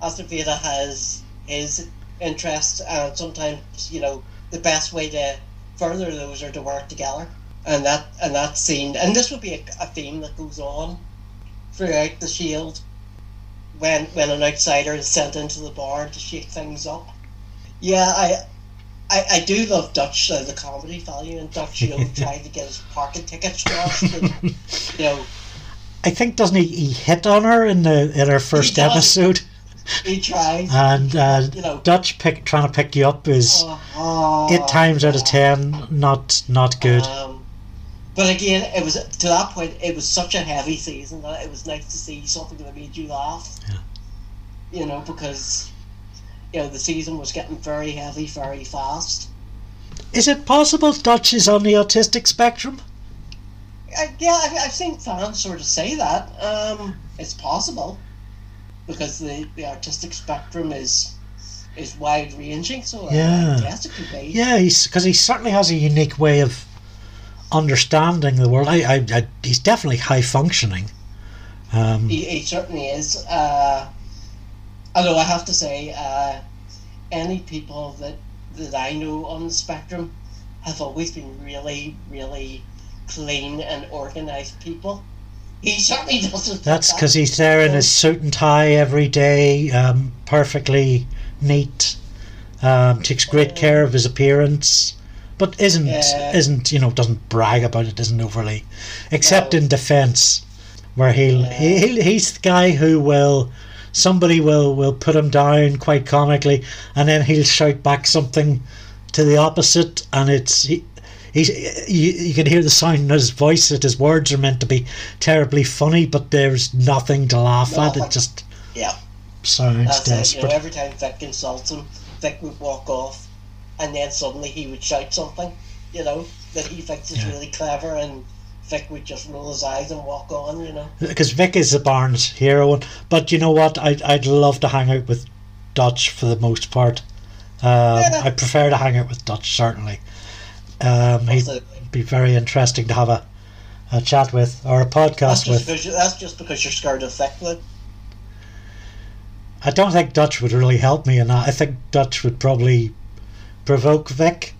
Aceveda has his interests, and sometimes, you know, the best way to further those are to work together. And that and that scene, and this would be a, a theme that goes on throughout the Shield when when an outsider is sent into the bar to shake things up. Yeah, I I, I do love Dutch, uh, the comedy value in Dutch, you know, trying to get his parking tickets washed and, you know, I think doesn't he, he hit on her in the in her first does. episode, he tries. and uh, You know. Dutch pick trying to pick you up is eight times out of ten not not good. Um, but again, it was to that point. It was such a heavy season that it was nice to see something that made you laugh. Yeah. You know, because you know the season was getting very heavy very fast. Is it possible Dutch is on the autistic spectrum? I, yeah, I've, I've seen fans sort of say that. Um, it's possible because the, the autistic spectrum is is wide ranging. So Yeah. I guess it could be. Yeah, he's because he certainly has a unique way of understanding the world. I, I, I he's definitely high functioning. Um, He, he certainly is. Uh, although I have to say, uh, any people that that I know on the spectrum have always been really, really clean and organized people. He certainly doesn't. that's because he's there in his suit and tie every day, um, perfectly neat. Um, takes great care of his appearance, but isn't Yeah. isn't you know doesn't brag about it. Isn't overly, except No. in defence, where he'll Yeah. he, he'll- he's the guy who will somebody will will put him down quite comically, and then he'll shout back something to the opposite, and it's he, he's you, you can hear the sound in his voice that his words are meant to be terribly funny, but there's nothing to laugh at. It just Yeah, sounds that's it. You know, desperate. every time Vic insults him, Vic would walk off, and then suddenly he would shout something. You know that he thinks is Yeah. really clever, and Vic would just roll his eyes and walk on. You know. Because Vic is the barn's hero, but you know what? I'd I'd love to hang out with Dutch for the most part. Um, Yeah. I prefer to hang out with Dutch certainly. Um, he'd be very interesting to have a, a chat with or a That's podcast just, with. that's just because you're scared of Vic, Luke. I don't think Dutch would really help me in that. I think Dutch would probably provoke Vic.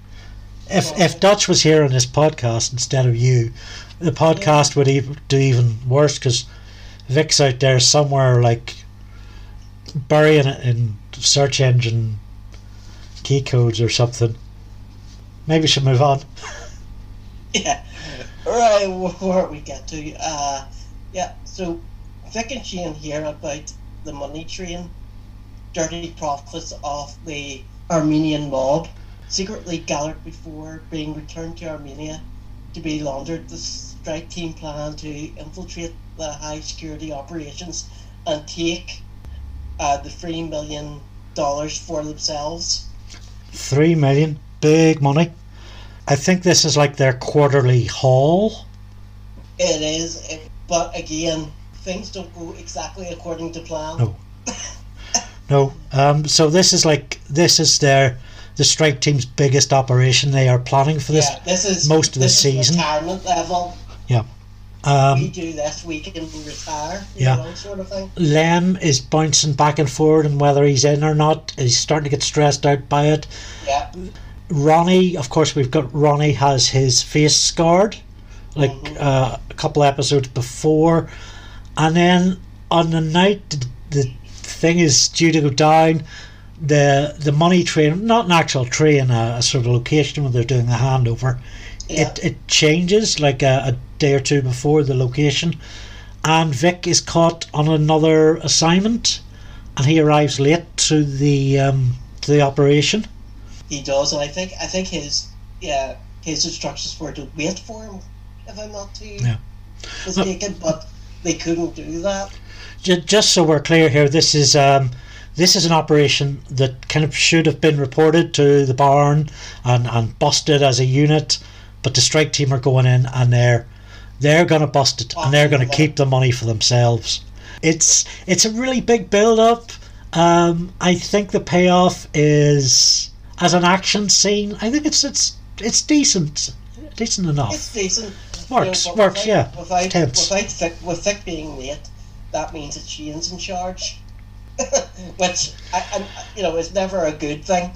If if Dutch was here on this podcast instead of you, the podcast would even do even worse because Vic's out there somewhere like burying it in search engine key codes or something. Maybe we should move on. Yeah. Right, wh- where we get to? Uh, Yeah, so Vic and Shane hear about the money train, dirty profits of the Armenian mob, secretly gathered before being returned to Armenia to be laundered. The strike team plan to infiltrate the high security operations and take uh, the three million dollars for themselves. Three million, big money. I think this is like their quarterly haul. It is, it, but again, things don't go exactly according to plan. No. No. Um, so this is like this is their the strike team's biggest operation. They are planning for this. yeah, this is most of the this is season. retirement level. Yeah. we Um, do this, we can retire. Yeah. know, sort of thing. Lem is bouncing back and forward and whether he's in or not. He's starting to get stressed out by it. Yeah, Ronnie, of course, we've got Ronnie has his face scarred, like Mhm. uh, a couple episodes before, and then on the night the, the thing is due to go down, the the money train, not an actual train, a, a sort of location where they're doing the handover, yeah. it it changes like a, a day or two before the location, and Vic is caught on another assignment, and he arrives late to the um, to the operation. he does, and I think I think his yeah his instructions were to wait for him, if I'm not too Yeah. mistaken, but they couldn't do that. Ju- just so we're clear here, this is um, this is an operation that kind of should have been reported to the barn and, and busted as a unit, but the strike team are going in and they're they're going to bust it and they're going to keep the money for themselves. It's it's a really big build up. Um, I think the payoff is as an action scene. I think it's it's it's decent, decent enough. It's decent. Works, but works, without, yeah. Without, without Vic, with Vic being late, that means that Shane's in charge, which I, I, you know is never a good thing.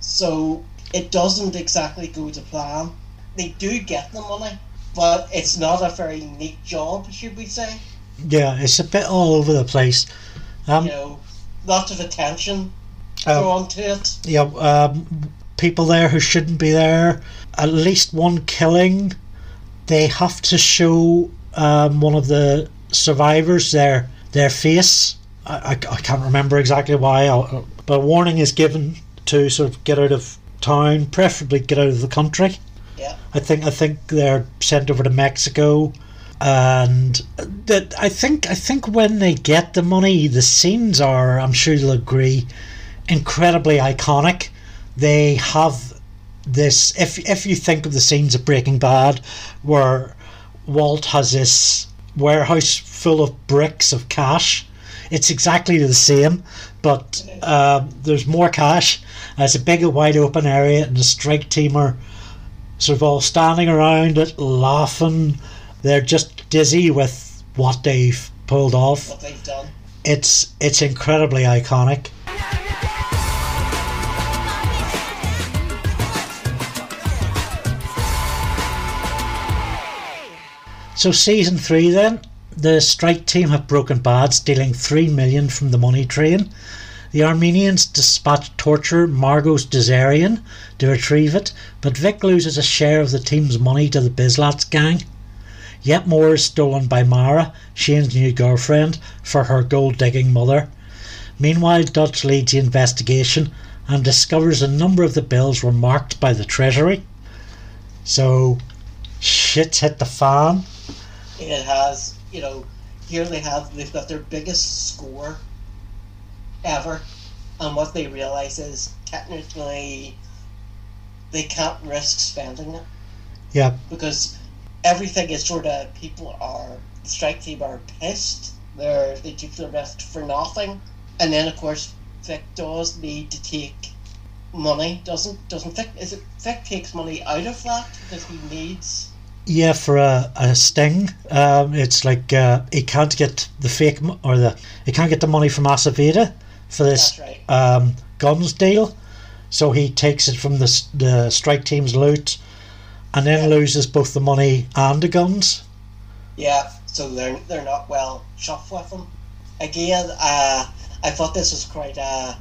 So it doesn't exactly go to plan. They do get the money, but it's not a very neat job, should we say? Yeah, it's a bit all over the place. Um, You know, lots of attention um, drawn to it. yeah, um, people there who shouldn't be there. At least one killing. They have to show um, one of the survivors their their face. I, I, I can't remember exactly why, I'll- but a warning is given to sort of get out of town, preferably get out of the country. Yeah. I think I think they're sent over to Mexico, and that I think I think when they get the money, the scenes are I'm sure you'll agree, incredibly iconic. They have this. If if you think of the scenes of Breaking Bad, where Walt has this warehouse full of bricks of cash. It's exactly the same, but um, there's more cash. It's a big, wide open area, and the strike team are sort of all standing around it, laughing. They're just dizzy with what they've pulled off. What they've done. It's it's incredibly iconic. So season three then, the strike team have broken bad, stealing three million from the money train. The Armenians dispatch torture Margos Dezerian to retrieve it, but Vic loses a share of the team's money to the Byz-Lats gang. Yet more is stolen by Mara, Shane's new girlfriend, for her gold digging mother. Meanwhile, Dutch leads the investigation and discovers a number of the bills were marked by the Treasury. So, shit's hit the fan. It has, you know, here they have, they've got their biggest score ever, and what they realize is technically they can't risk spending it Yeah, because everything is sort of people are the strike team are pissed. They're they took the risk for nothing, and then of course Vic does need to take money. Doesn't doesn't Vic is it Vic takes money out of that because he needs yeah, for a, a sting. Um, it's like uh, he can't get the fake or the he can't get the money from Aceveda for this right. um, guns deal. So he takes it from the the strike team's loot, and then Yeah. loses both the money and the guns. Yeah, so they're they're not well chuffed with them. Again, uh, I thought this was quite uh,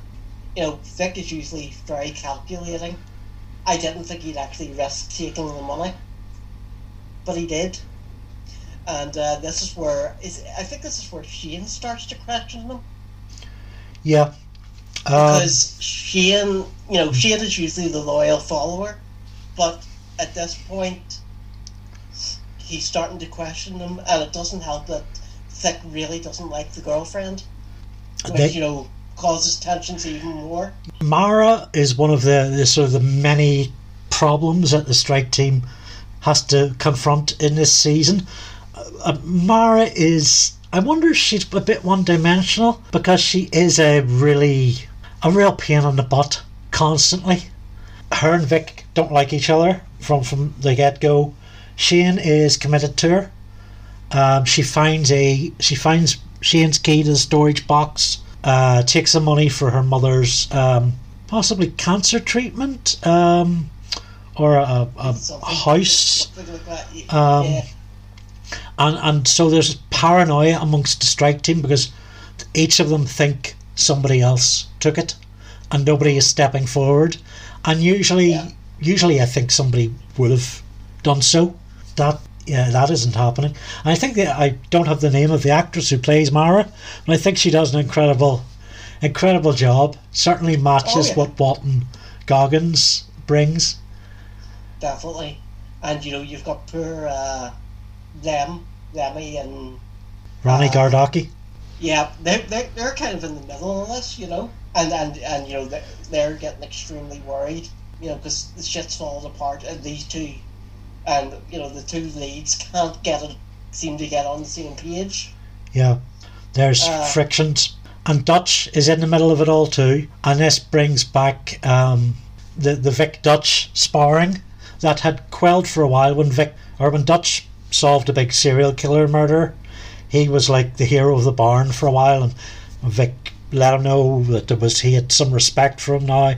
you know, Vic is usually very calculating. I didn't think he'd actually risk taking the money, but he did. and uh, this is where is I think this is where Shane starts to question them Yeah. Um, because Shane, you know, Shane is usually the loyal follower, but at this point, he's starting to question them, and it doesn't help that Vic really doesn't like the girlfriend, which They- you know causes tensions even more. Mara is one of the, the sort of the many problems that the strike team has to confront in this season. Uh, uh, Mara is, I wonder if she's a bit one dimensional because she is a really, a real pain in the butt constantly. Her and Vic don't like each other from, from the get go. Shane is committed to her. Um, she finds a she finds Shane's key to the storage box. Uh, takes the money for her mother's um, possibly cancer treatment um, or a, a Something- house. like Um, yeah. And and so there's paranoia amongst the strike team because each of them think somebody else took it, and nobody is stepping forward. And usually, Yeah. usually I think somebody would have done so. That yeah, that isn't happening. And I think that I don't have the name of the actress who plays Mara, but I think she does an incredible, incredible job. Certainly matches Oh, yeah. what Walton Goggins brings. Definitely. And you know, you've got poor uh, them, Lemmy, and Ronnie Uh, Gardocki. yeah, they're, they're they're kind of in the middle of this, you know, and and and you know they're, they're getting extremely worried, you know, because the shit's falling apart, and these two, and you know the two leads can't get it, seem to get on the same page. Yeah, there's Uh, frictions, and Dutch is in the middle of it all too. And this brings back um, the the Vic Dutch sparring that had quelled for a while when Vic or when Dutch solved a big serial killer murder. He was like the hero of the barn for a while, and Vic let him know that there was he had some respect for him now.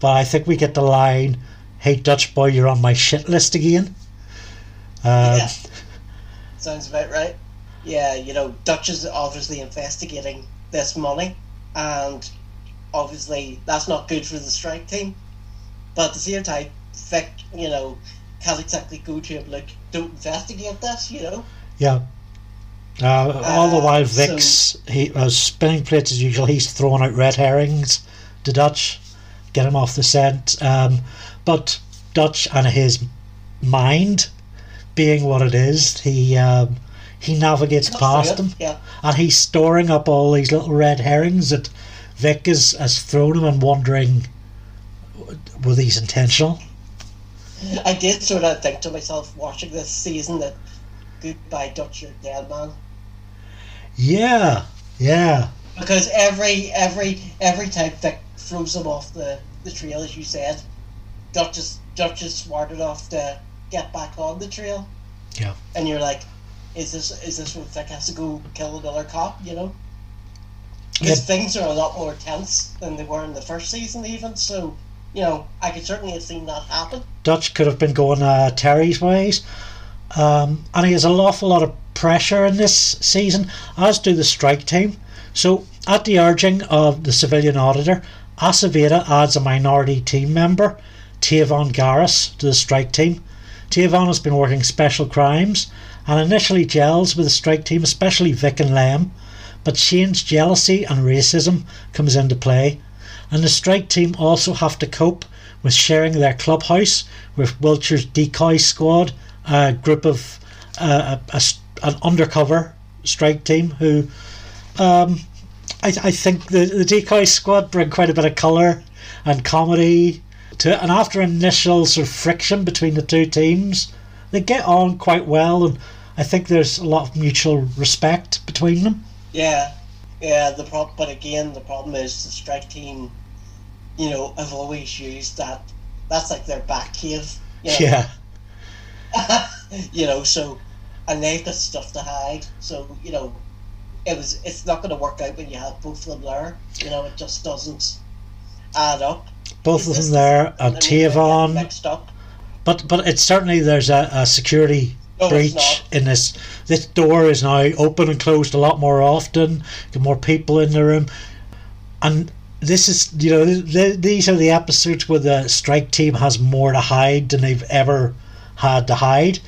But I think we get the line, "Hey Dutch boy, you're on my shit list again." Uh, yeah, sounds about right. Yeah, you know, Dutch is obviously investigating this money, and obviously that's not good for the strike team. But at the same time, Vic, you know, can't exactly go to him like, don't investigate this, you know. Yeah. Uh, all the Uh, while, so- Vic's he uh, spinning plates as usual. He's throwing out red herrings to Dutch, get him off the scent. Um, but Dutch and his mind, being what it is, he um, he navigates past them, Yeah, and he's storing up all these little red herrings that Vic is, has thrown him, and wondering were these intentional? I did sort of think to myself watching this season that goodbye Dutch, you're dead man. Yeah, yeah, Because every every every time Vic throws him off the, the trail, as you said, Dutch is Dutch is smart enough to get back on the trail. Yeah. And you're like, is this is this when Vic has to go kill another cop? You know. Because Yeah. things are a lot more tense than they were in the first season, even. So, you know, I could certainly have seen that happen. Dutch could have been going uh, Terry's ways. Um, and he has an awful lot of pressure in this season, as do the strike team. So, at the urging of the civilian auditor, Aceveda adds a minority team member, Tavon Garris, to the strike team. Tavon has been working special crimes and initially gels with the strike team, especially Vic and Lem. But Shane's jealousy and racism comes into play, and the strike team also have to cope with sharing their clubhouse with Wiltshire's decoy squad, a group of uh, a, a an undercover strike team who um, I, I think the, the decoy squad bring quite a bit of colour and comedy to it. And after initial sort of friction between the two teams, they get on quite well, and I think there's a lot of mutual respect between them. Yeah, yeah. The problem, but again, the problem is the strike team. You know, have always used that. That's like their back cave. You know? Yeah, you know, so and they've got stuff to hide. So you know, it was. It's not going to work out when you have both of them there. You know, it just doesn't add up. both of them there, the- and I mean, they get Tavon. mixed up. But but it's certainly there's a, a security No, breach in this. This door is now open and closed a lot more often. Get more people in the room, and this is you know th- these are the episodes where the strike team has more to hide than they've ever had to hide.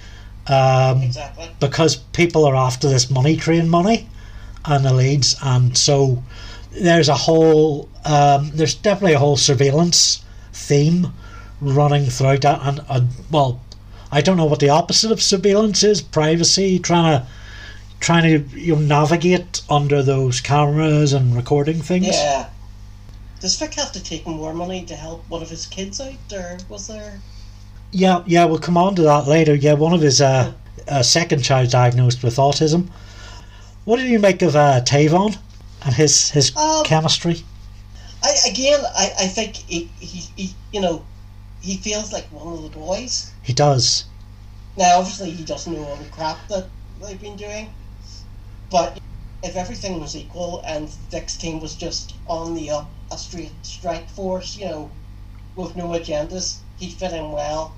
Um, Exactly. because people are after this money train money and the leads and so there's a whole um, there's definitely a whole surveillance theme running throughout that and, and well I don't know what the opposite of surveillance is privacy trying to trying to you know, navigate under those cameras and recording things Yeah. Does Vic have to take more money to help one of his kids out, or was there? yeah yeah we'll come on to that later yeah one of his uh, uh, second child diagnosed with autism what did you make of uh, Tavon and his his Um, chemistry I again, I, I think he, he, he, you know, he feels like one of the boys. He does. Now, obviously, he doesn't know all the crap that they've been doing, but if everything was equal and Vic's team was just on the up, a straight strike force, you know, with no agendas, he'd fit in well.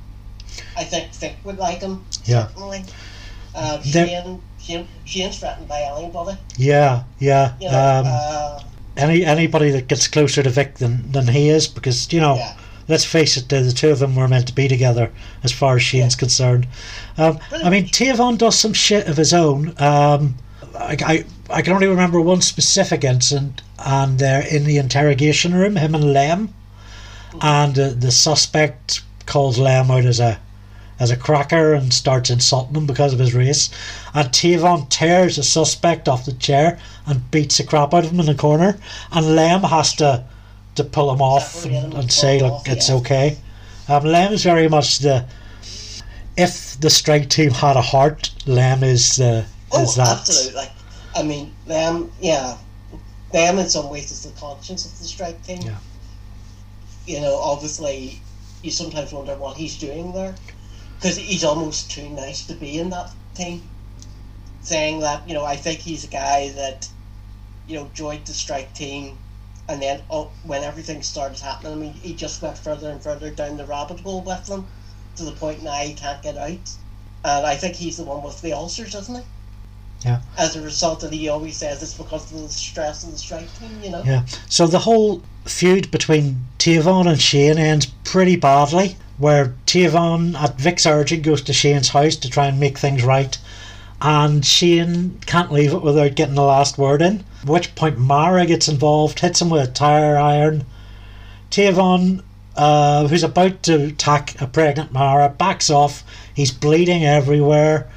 I think Vic would like him. Yeah. Certainly. Uh, There- Shane, Shane, Shane's threatened by anybody. Yeah, yeah. You know, um, uh, any anybody that gets closer to Vic than, than he is, because you know, yeah. let's face it, the, the two of them were meant to be together, as far as Shane's Yeah. concerned. Um, I mean, Tavon does some shit of his own. Um, I, I I can only remember one specific incident, and they're in the interrogation room, him and Lem, and uh, the suspect calls Lem out as a as a cracker and starts insulting him because of his race. And Tavon tears the suspect off the chair and beats the crap out of him in the corner. And Lem has to to pull him off and, and say, look, off, it's yeah. okay. Um, Lem is very much the. If the strike team had a heart, Lem is the. Oh, is that. absolutely. I mean, Lem, yeah, Lem in some ways is the conscience of the strike team. Yeah. You know, obviously, you sometimes wonder what he's doing there because he's almost too nice to be in that team. Saying that, you know, I think he's a guy that, you know, joined the strike team, and then oh, when everything started happening, I mean, he just went further and further down the rabbit hole with them to the point now he can't get out. And I think he's the one with the ulcers, isn't he? Yeah. As a result of he always says it's because of the stress and the team, you know? Yeah. So the whole feud between Tavon and Shane ends pretty badly, where Tavon, at Vic's urging, goes to Shane's house to try and make things right, and Shane can't leave it without getting the last word in. At which point Mara gets involved, hits him with a tire iron. Tavon, uh, who's about to attack a pregnant Mara, backs off. He's bleeding everywhere,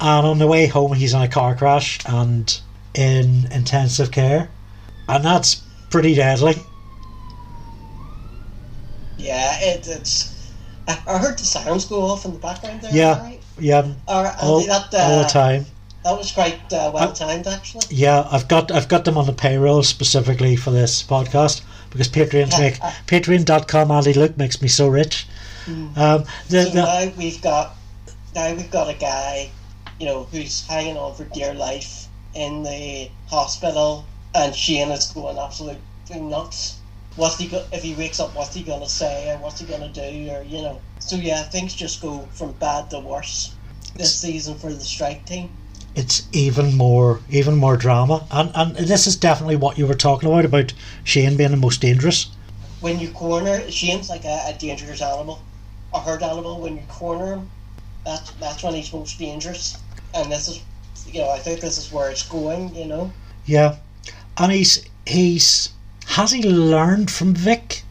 and on the way home, he's in a car crash and in intensive care, and that's pretty deadly. Yeah, it, it's. I, heard the sirens go off in the background there. Yeah. Right? Yeah, Or, all, that, uh, all the time. That was quite uh, well timed, actually. Yeah, I've got I've got them on the payroll specifically for this podcast because Patreon's make Patreon.com Andy Luke makes me so rich. Um, the, So the, now we've got now we've got a guy, you know, who's hanging on for dear life in the hospital, and Shane is going absolutely nuts. What's he go- if he wakes up? What's he gonna say, or what's he gonna do, or you know? So yeah, things just go from bad to worse this season for the strike team. it's even more even more drama, and and this is definitely what you were talking about about Shane being the most dangerous. When you corner, Shane's like a, a dangerous animal, a herd animal. When you corner him, that's that's when he's most dangerous. And this is, you know, I think this is where it's going. You know. Yeah, and he's he's has he learned from Vic?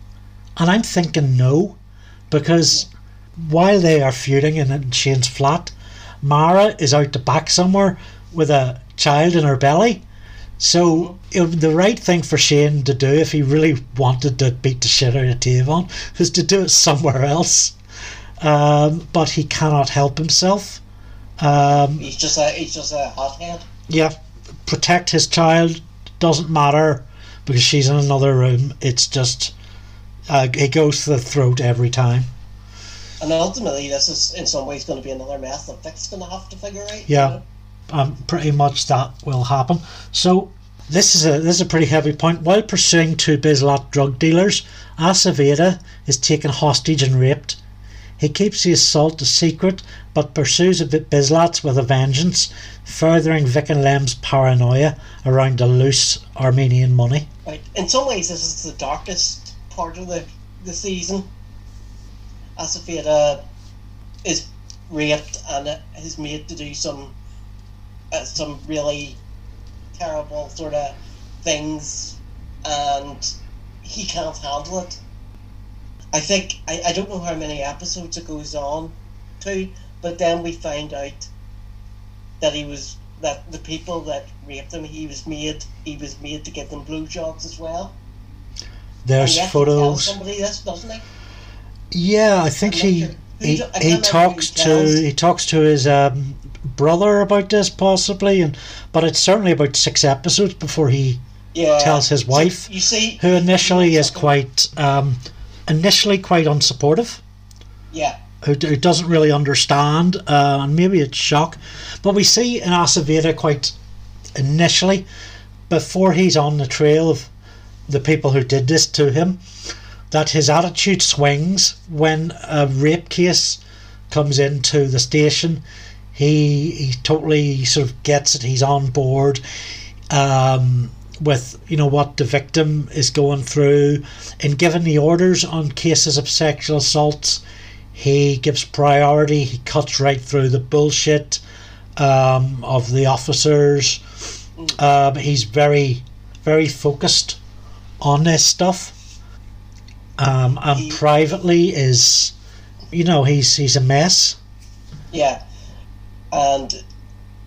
And I'm thinking no, because while they are feuding in, Shane's flat, Mara is out the back somewhere with a child in her belly. So it, the right thing for Shane to do if he really wanted to beat the shit out of Tavon is to do it somewhere else. Um, but he cannot help himself. Um, He's just a he's just a hothead. yeah, protect his child doesn't matter because she's in another room. It's just uh, it goes to the throat every time. And ultimately, this is in some ways going to be another mess that Vic's going to have to figure out. you Yeah. know? Um, pretty much that will happen. So this is a this is a pretty heavy point. While pursuing two Byz-Lat drug dealers, Aceveda is taken hostage and raped. He keeps the assault a secret, but pursues the Byz-Lats with a vengeance, furthering Vic and Lem's paranoia around the loose Armenian money. Right. In some ways, this is the darkest part of the the season. Aceveda is raped and is made to do some uh, some really terrible sort of things, and he can't handle it. I think I, I don't know how many episodes it goes on to, but then we find out that he was that the people that raped him he was made he was made to give them blue blowjobs as well. There's tells photos. somebody this, doesn't he? Yeah, I think he sure. He, he talks to he talks to his um, brother about this possibly, and but it's certainly about six episodes before he Yeah. tells his So wife, you see, who initially is quite um, initially quite unsupportive, Yeah. who, who doesn't really understand, uh, and maybe it's shock. But we see in Aceveda quite initially, before he's on the trail of the people who did this to him, that his attitude swings when a rape case comes into the station. He he totally sort of gets it. He's on board um, with you know what the victim is going through, and given the orders on cases of sexual assaults, he gives priority. He cuts right through the bullshit um, of the officers. Um, he's very very focused on this stuff. Um, and He- privately is, you know, he's he's a mess. Yeah, and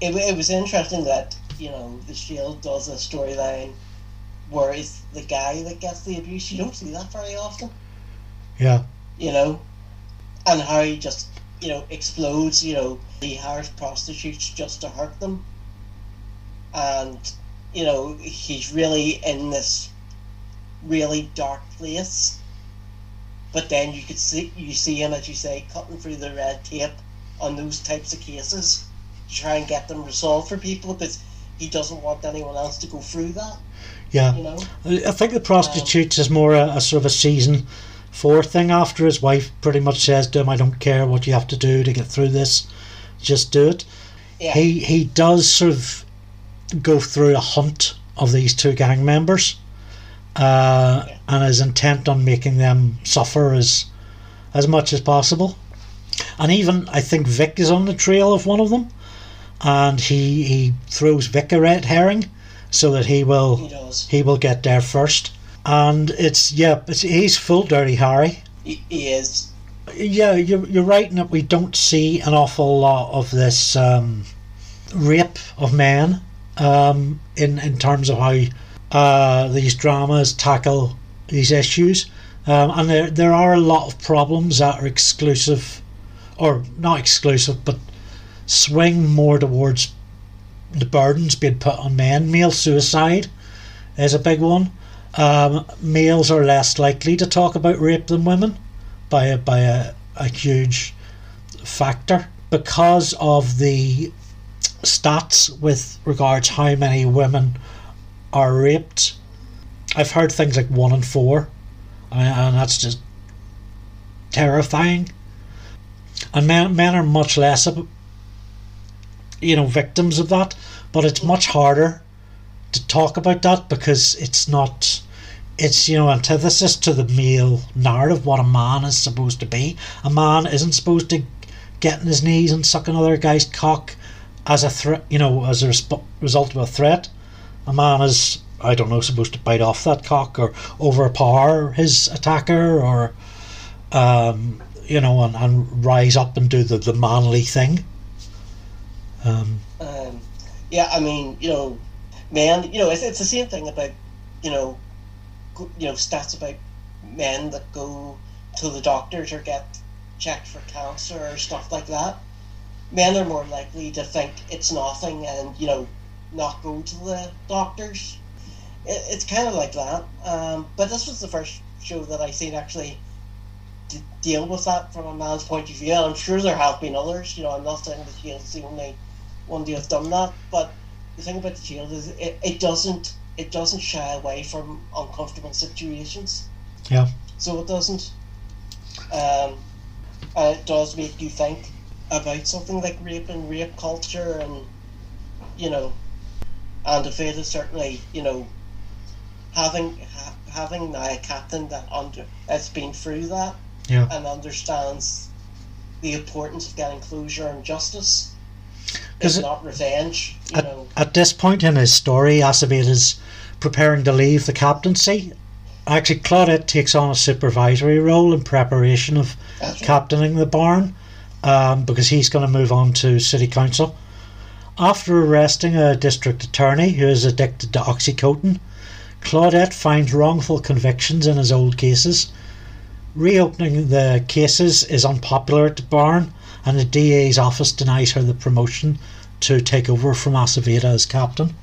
it, it was interesting that you know the Shield does a storyline where it's the guy that gets the abuse. You don't see that very often, Yeah, you know, and how he just you know explodes. You know, he hires prostitutes just to hurt them, and you know he's really in this really dark place. But then you could see you see him, as you say, cutting through the red tape on those types of cases to try and get them resolved for people because he doesn't want anyone else to go through that. yeah. You know, I think the prostitutes is more a, a sort of a season four thing after his wife pretty much says to him, I don't care what you have to do to get through this, just do it. yeah, He he does sort of go through a hunt of these two gang members uh, Yeah. and is intent on making them suffer as as much as possible. And even I think Vic is on the trail of one of them and he, he throws Vic a red herring so that he will he he will get there first. And it's yeah, it's, he's full dirty Harry. He, he is. Yeah, you're you're right in that we don't see an awful lot of this um, rape of men um, in in terms of how uh, these dramas tackle these issues. Um, and there there are a lot of problems that are exclusive, or not exclusive, but swing more towards the burdens being put on men. Male suicide is a big one. Um, males are less likely to talk about rape than women by a, by a, a huge factor because of the stats with regards how many women are raped. I've heard things like one in four, and, that's just terrifying. And men, men are much less, you know, victims of that. But it's much harder to talk about that because it's not. It's you know antithesis to the male narrative. What a man is supposed to be. A man isn't supposed to get on his knees and suck another guy's cock as a threat. You know, as a resp- result of a threat. A man is I don't know supposed to bite off that cock or overpower his attacker or um, you know and, and rise up and do the, the manly thing. Um, Um, yeah, I mean, you know, man, you know, it's, it's the same thing about, you know, you know, stats about men that go to the doctors or get checked for cancer or stuff like that. Men are more likely to think it's nothing and, you know, not go to the doctors. It, it's kind of like that. Um, but this was the first show that I seen actually deal with that from a man's point of view. I'm sure there have been others. You know, I'm not saying that Shield's the only one to have done that. But the thing about the Shield is it, it doesn't it doesn't shy away from uncomfortable situations. Yeah. So it doesn't. Um, and it does make you think about something like rape and rape culture and you know and the fate is certainly you know having ha- having now a captain that under that's been through that Yeah. and understands the importance of getting closure and justice, Is it- not revenge. You At, know, at this point in his story, Aceveda is preparing to leave the captaincy. Actually, Claudette takes on a supervisory role in preparation of right. captaining the barn um, because he's going to move on to city council. After arresting a district attorney who is addicted to Oxycontin, Claudette finds wrongful convictions in his old cases. Reopening the cases is unpopular at the barn, and the DA's office denies her the promotion to take over from Aceveda as captain.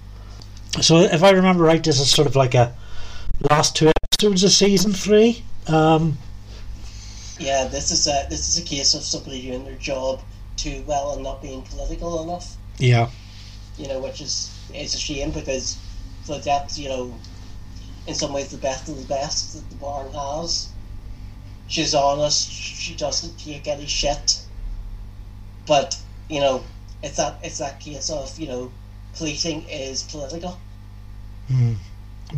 So, if I remember right, this is sort of like a last two episodes of season three. Um, yeah, this is a this is a case of somebody doing their job too well and not being political enough. yeah, You know, which is it's a shame because Claudette's you know, in some ways the best of the best that the barn has. She's honest. She doesn't take any shit. But you know, it's that it's that case of you know, policing is political.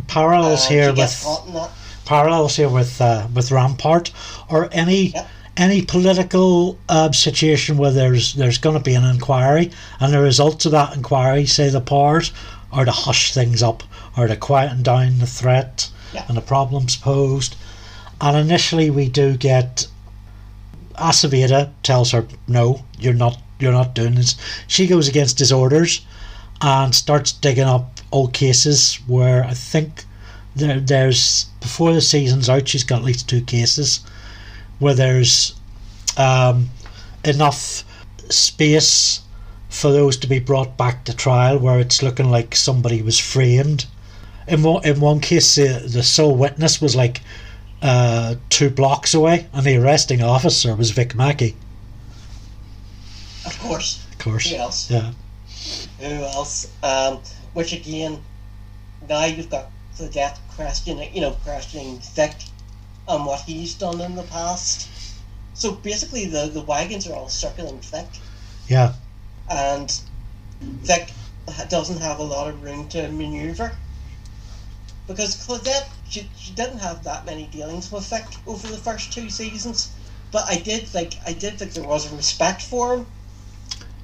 parallels and here with caught in that. parallels here with uh, with Rampart or any Yep. any political uh, situation where there's there's going to be an inquiry and the results of that inquiry, say the powers, are to hush things up or to quieten down the threat Yeah. and the problems posed. And initially, we do get Aceveda tells her, "No, you're not. You're not doing this." She goes against his orders and starts digging up old cases where I think there, there's before the season's out, she's got at least two cases where there's um, enough space for those to be brought back to trial, where it's looking like somebody was framed. In one, in one case, the, the sole witness was like uh, two blocks away, and the arresting officer was Vic Mackey, Of course. of course. Who else? Yeah, Who else? Um, which again, now you've got Claudette questioning, you know, questioning Vic on what he's done in the past. So basically, the the wagons are all circling Vic, yeah, and Vic doesn't have a lot of room to maneuver because Claudette she, she didn't have that many dealings with Vic over the first two seasons. But I did think I did think there was a respect for him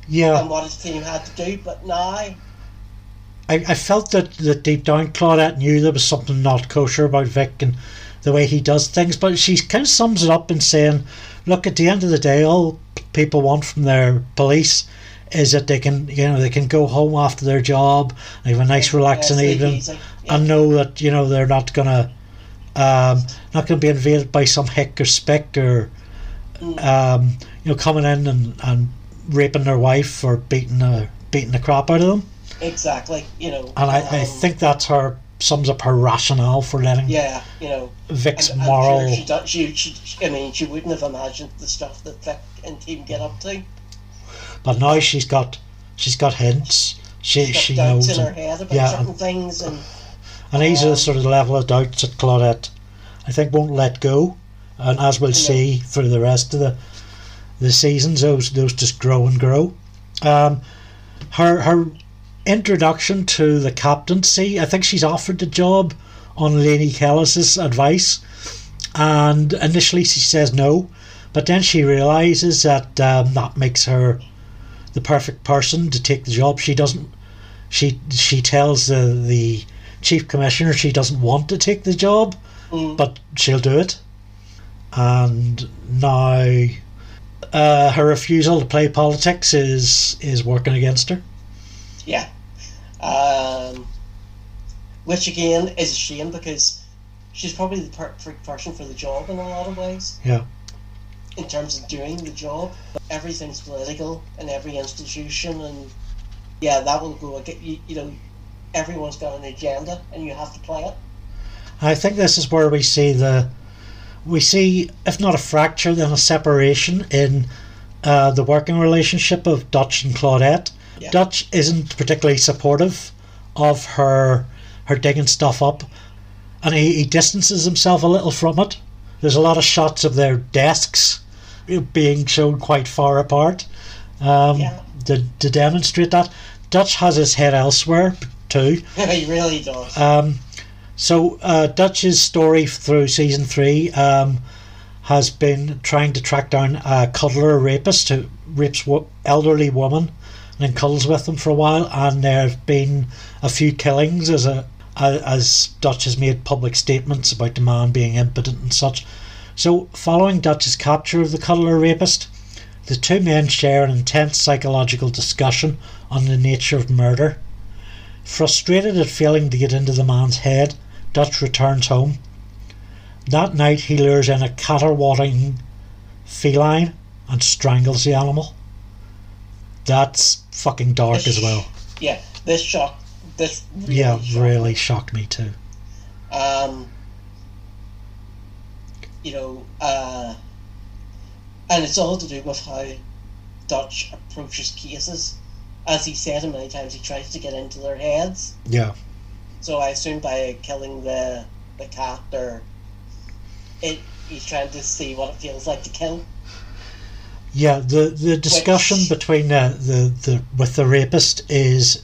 yeah. and what his team had to do. But now I, I felt that, that deep down Claudette knew there was something not kosher about Vic and the way he does things, but she kind of sums it up in saying, look, at the end of the day, all people want from their police is that they can, you know, they can go home after their job, have a nice relaxing evening, easy. And know that, you know, they're not gonna, um, not gonna be invaded by some hick or spick or, Mm. um, you know, coming in and, and raping their wife or beating the, beating the crap out of them. Exactly, you know. And I, I um, think that's her sums up her rationale for letting Yeah, you know. Vic's I'm, I'm moral. Sure she, she, she, I mean, she wouldn't have imagined the stuff that Vic and team get up to. But now she's got she's got hints. She She's got she knows, in her and, head about yeah, certain and- things, and and these are the sort of level of doubts that Claudette, I think, won't let go. And as we'll see through the rest of the the seasons, those those just grow and grow. Um, her her introduction to the captaincy, I think she's offered the job on Laney Kellis's advice, and initially she says no, but then she realizes that um, that makes her the perfect person to take the job. She doesn't. She she tells the the chief commissioner she doesn't want to take the job, mm, but she'll do it. And now, uh, her refusal to play politics is is working against her. yeah. Um, which again is a shame because she's probably the perfect person for the job in a lot of ways. Yeah. In terms of doing the job, everything's political in every institution, and yeah, that will go. You, you know, everyone's got an agenda, and you have to play it. I think this is where we see the we see if not a fracture then a separation in uh, the working relationship of Dutch and Claudette. Yeah. Dutch isn't particularly supportive of her her digging stuff up, and he, he distances himself a little from it. There's a lot of shots of their desks being shown quite far apart um, Yeah. to, to demonstrate that. Dutch has his head elsewhere too. he really does. Um, so uh, Dutch's story through season three um, has been trying to track down a cuddler rapist who rapes wo- elderly woman and then cuddles with them for a while. And there have been a few killings as a as Dutch has made public statements about the man being impotent and such. So, following Dutch's capture of the cuddler rapist, the two men share an intense psychological discussion on the nature of murder. Frustrated at failing to get into the man's head, Dutch returns home. That night, he lures in a caterwauling feline and strangles the animal. That's fucking dark This- as well. Yeah, this shocked. This really Yeah, shocked really shocked me too. Um, you know, uh, and it's all to do with how Dutch approaches cases. As he said many times, he tries to get into their heads. Yeah. So I assume by killing the the cat, or it, he's trying to see what it feels like to kill. Yeah, the the discussion Which- between the, the, the with the rapist is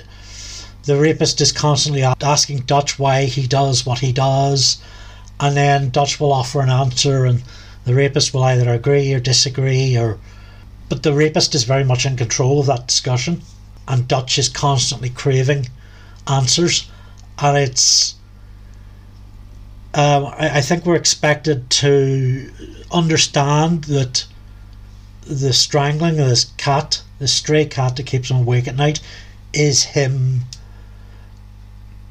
the rapist is constantly asking Dutch why he does what he does, and then Dutch will offer an answer, and the rapist will either agree or disagree, or but the rapist is very much in control of that discussion, and Dutch is constantly craving answers, and it's. Um, I, I think we're expected to understand that the strangling of this cat, this stray cat that keeps him awake at night, is him.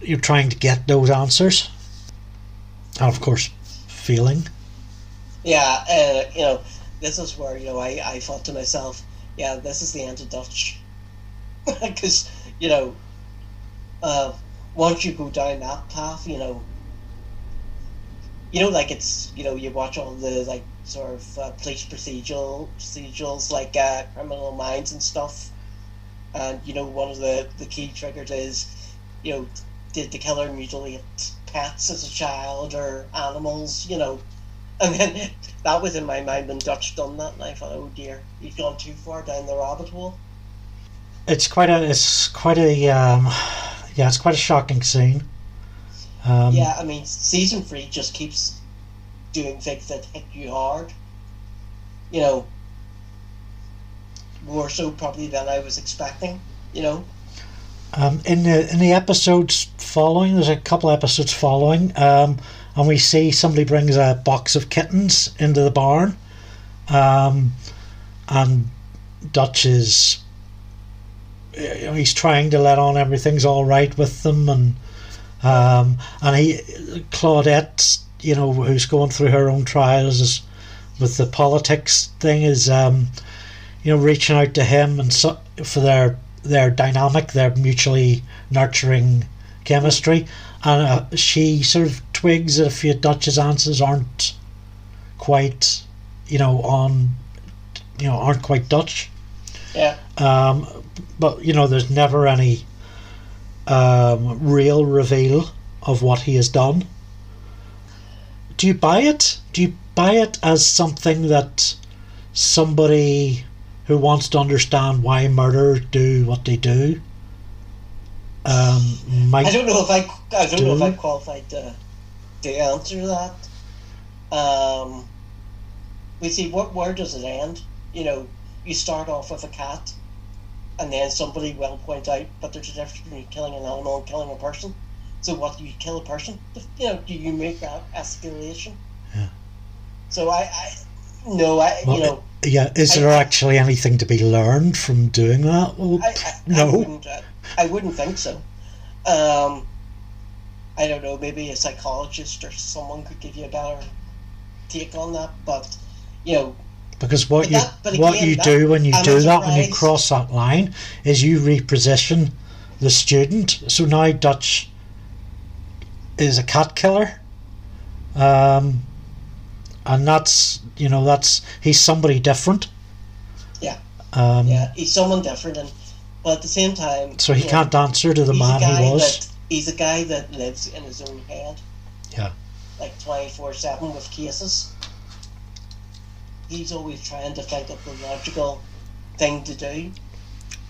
You're trying to get those answers, and of course, feeling. Yeah, uh, you know, this is where you know I, I thought to myself, yeah, this is the end of Dutch, because you know, uh, once you go down that path, you know, you know, like it's you know you watch all the like sort of uh, police procedural procedurals like uh, Criminal Minds and stuff, and you know one of the the key triggers is, you know, did the killer mutilate pets as a child or animals, you know. And then that was in my mind when Dutch done that, and I thought, oh dear, he's gone too far down the rabbit hole. It's quite a. It's quite a. Um, yeah, it's quite a shocking scene. Um, yeah, I mean, season three just keeps doing things that hit you hard. You know, more so probably than I was expecting. You know, Um, in the in the episodes following, there's a couple episodes following, um, and we see somebody brings a box of kittens into the barn, um, and Dutch is he's trying to let on everything's all right with them, and um, and he Claudette, you know, who's going through her own trials is, with the politics thing, is um, you know reaching out to him and so, for their their dynamic, their mutually nurturing chemistry, and uh, she sort of twigs that a few Dutch's answers aren't quite, you know, on, you know, aren't quite Dutch. yeah, Um, but you know, there's never any um, real reveal of what he has done. Do you buy it? Do you buy it as something that somebody who wants to understand why murderers do what they do um, might? I don't know if I I don't know if I'm qualified to to answer that. Um, we see what where does it end? You know, you start off with a cat, and then somebody will point out, but there's a difference between killing an animal and killing a person. So what do you kill a person? You know, do you make that escalation? Yeah. So I, I no, I Well, you know, Yeah, is I- there actually anything to be learned from doing that? Well, I, I, no. I wouldn't, uh, I wouldn't think so. Um, I don't know. Maybe a psychologist or someone could give you a better take on that. But you know, Because what But you that- what again, you that- do when you I'm do that when you cross that line is you reposition the student. So now Dutch is a cat killer, um, and that's you know that's he's somebody different. Yeah. Um, yeah, he's someone different, and but at the same time, So he can't answer to the man he was. That, he's a guy that lives in his own head. Yeah. Like twenty four seven with cases. He's always trying to think of the logical thing to do.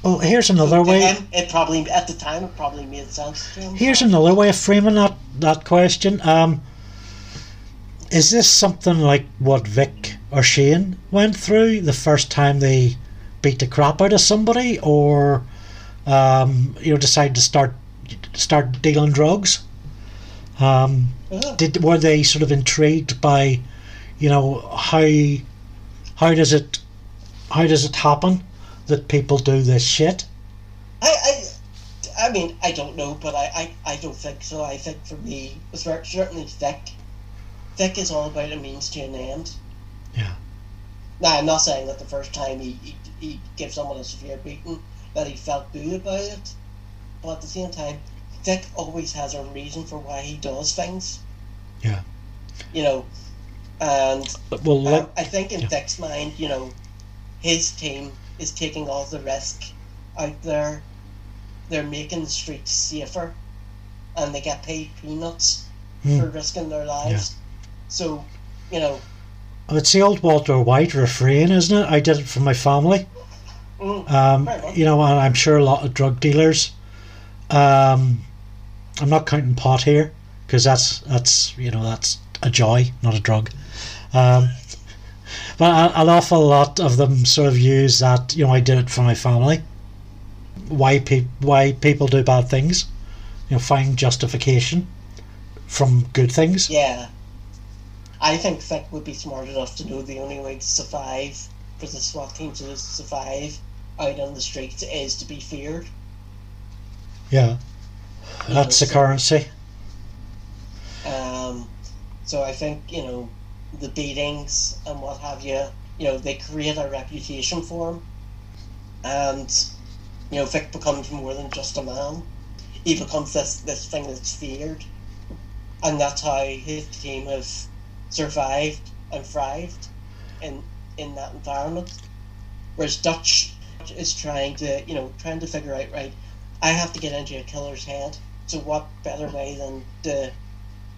Well, here's another way. him, it probably at the time it probably made sense to him. Here's another way of framing that that question. Um, is this something like what Vic or Shane went through the first time they beat the crap out of somebody, or um, you know decide to start start dealing drugs? Um, Yeah. did were they sort of intrigued by, you know, how how does it how does it happen that people do this shit? I, I, I mean, I don't know, but I, I, I don't think so. I think for me, certainly Vic. Vic is all about a means to an end. Yeah. Now, I'm not saying that the first time he, he, he gave someone a severe beating that he felt good about it, but at the same time, Vic always has a reason for why he does things. Yeah. You know, and Well, um, I think in yeah. Vic's mind, you know, his team is taking all the risk out there. They're making the streets safer, and they get paid peanuts Hmm. for risking their lives. So, you know, it's the old Walter White refrain, isn't it? I did it for my family. mm, Um, you know, and I'm sure a lot of drug dealers. Um, I'm not counting pot here because that's that's you know that's a joy, not a drug. Um, but a, an awful lot of them sort of use that. You know, I did it for my family. Why pe- why people do bad things? You know, find justification from good things. yeah. I think Vic would be smart enough to know the only way to survive for the SWAT team to survive out on the streets is to be feared. Yeah, that's the so- currency. Um, so I think you know the beatings and what have you. You know they create a reputation for him, and you know Vic becomes more than just a man. He becomes this this thing that's feared, and that's how his team have survived and thrived in in that environment. Whereas Dutch is trying to you know trying to figure out right. I have to get into a killer's head. So what better way than to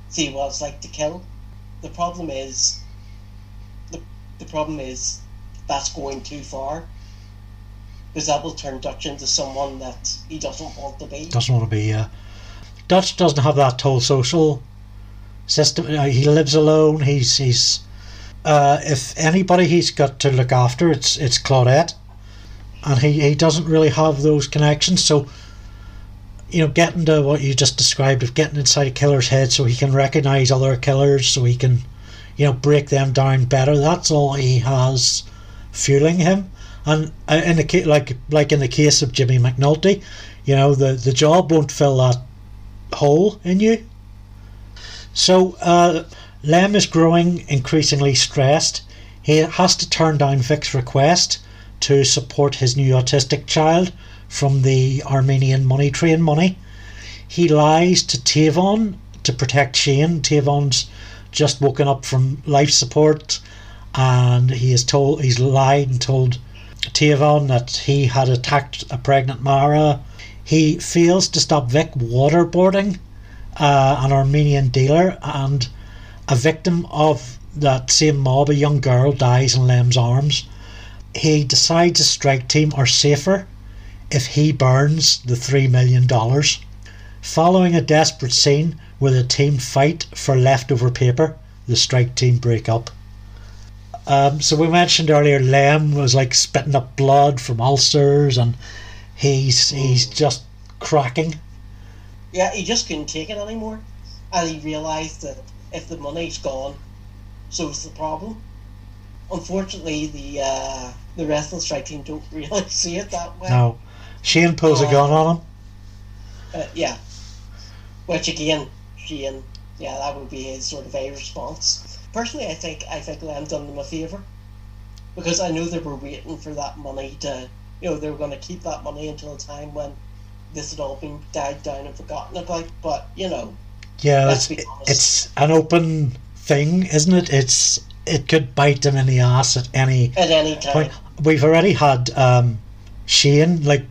see what it's like to kill. The problem is, the, the problem is that's going too far. Because that will turn Dutch into someone that he doesn't want to be. doesn't want to be. Dutch doesn't have that whole social system. He lives alone. He's he's. Uh, if anybody he's got to look after, it's it's Claudette, and he, he doesn't really have those connections. So, you know, getting to what you just described of getting inside a killer's head, so he can recognize other killers, so he can, you know, break them down better. That's all he has fueling him. And uh, in the like like in the case of Jimmy McNulty, you know, the the job won't fill that hole in you. So uh, Lem is growing increasingly stressed. He has to turn down Vic's request to support his new autistic child from the Armenian money train money. He lies to Tavon to protect Shane. Tavon's just woken up from life support and he is told he's lied and told Tavon that he had attacked a pregnant Mara. He fails to stop Vic waterboarding uh, an Armenian dealer, and a victim of that same mob, a young girl, dies in Lem's arms. He decides a strike team are safer if he burns the $3 million. Following a desperate scene where the team fight for leftover paper, the strike team break up. Um, so we mentioned earlier Lem was like spitting up blood from ulcers, and he's he's just cracking. Yeah, he just couldn't take it anymore. And he realised that if the money's gone, so so's the problem. Unfortunately, the uh, the rest of the strike team don't really see it that way. No, Shane pulls a Oh. gun on him. Uh, yeah. Which again, Shane, yeah, that would be his sort of a response. Personally, I think I think Lem done them a favour because I know they were waiting for that money to, you know, they were going to keep that money until a time when this had all been died down and forgotten about. But you know, Yeah, Let's it's, it's an open thing, isn't it? It's it could bite them in the ass at any at any time, point. We've already had um, Shane like a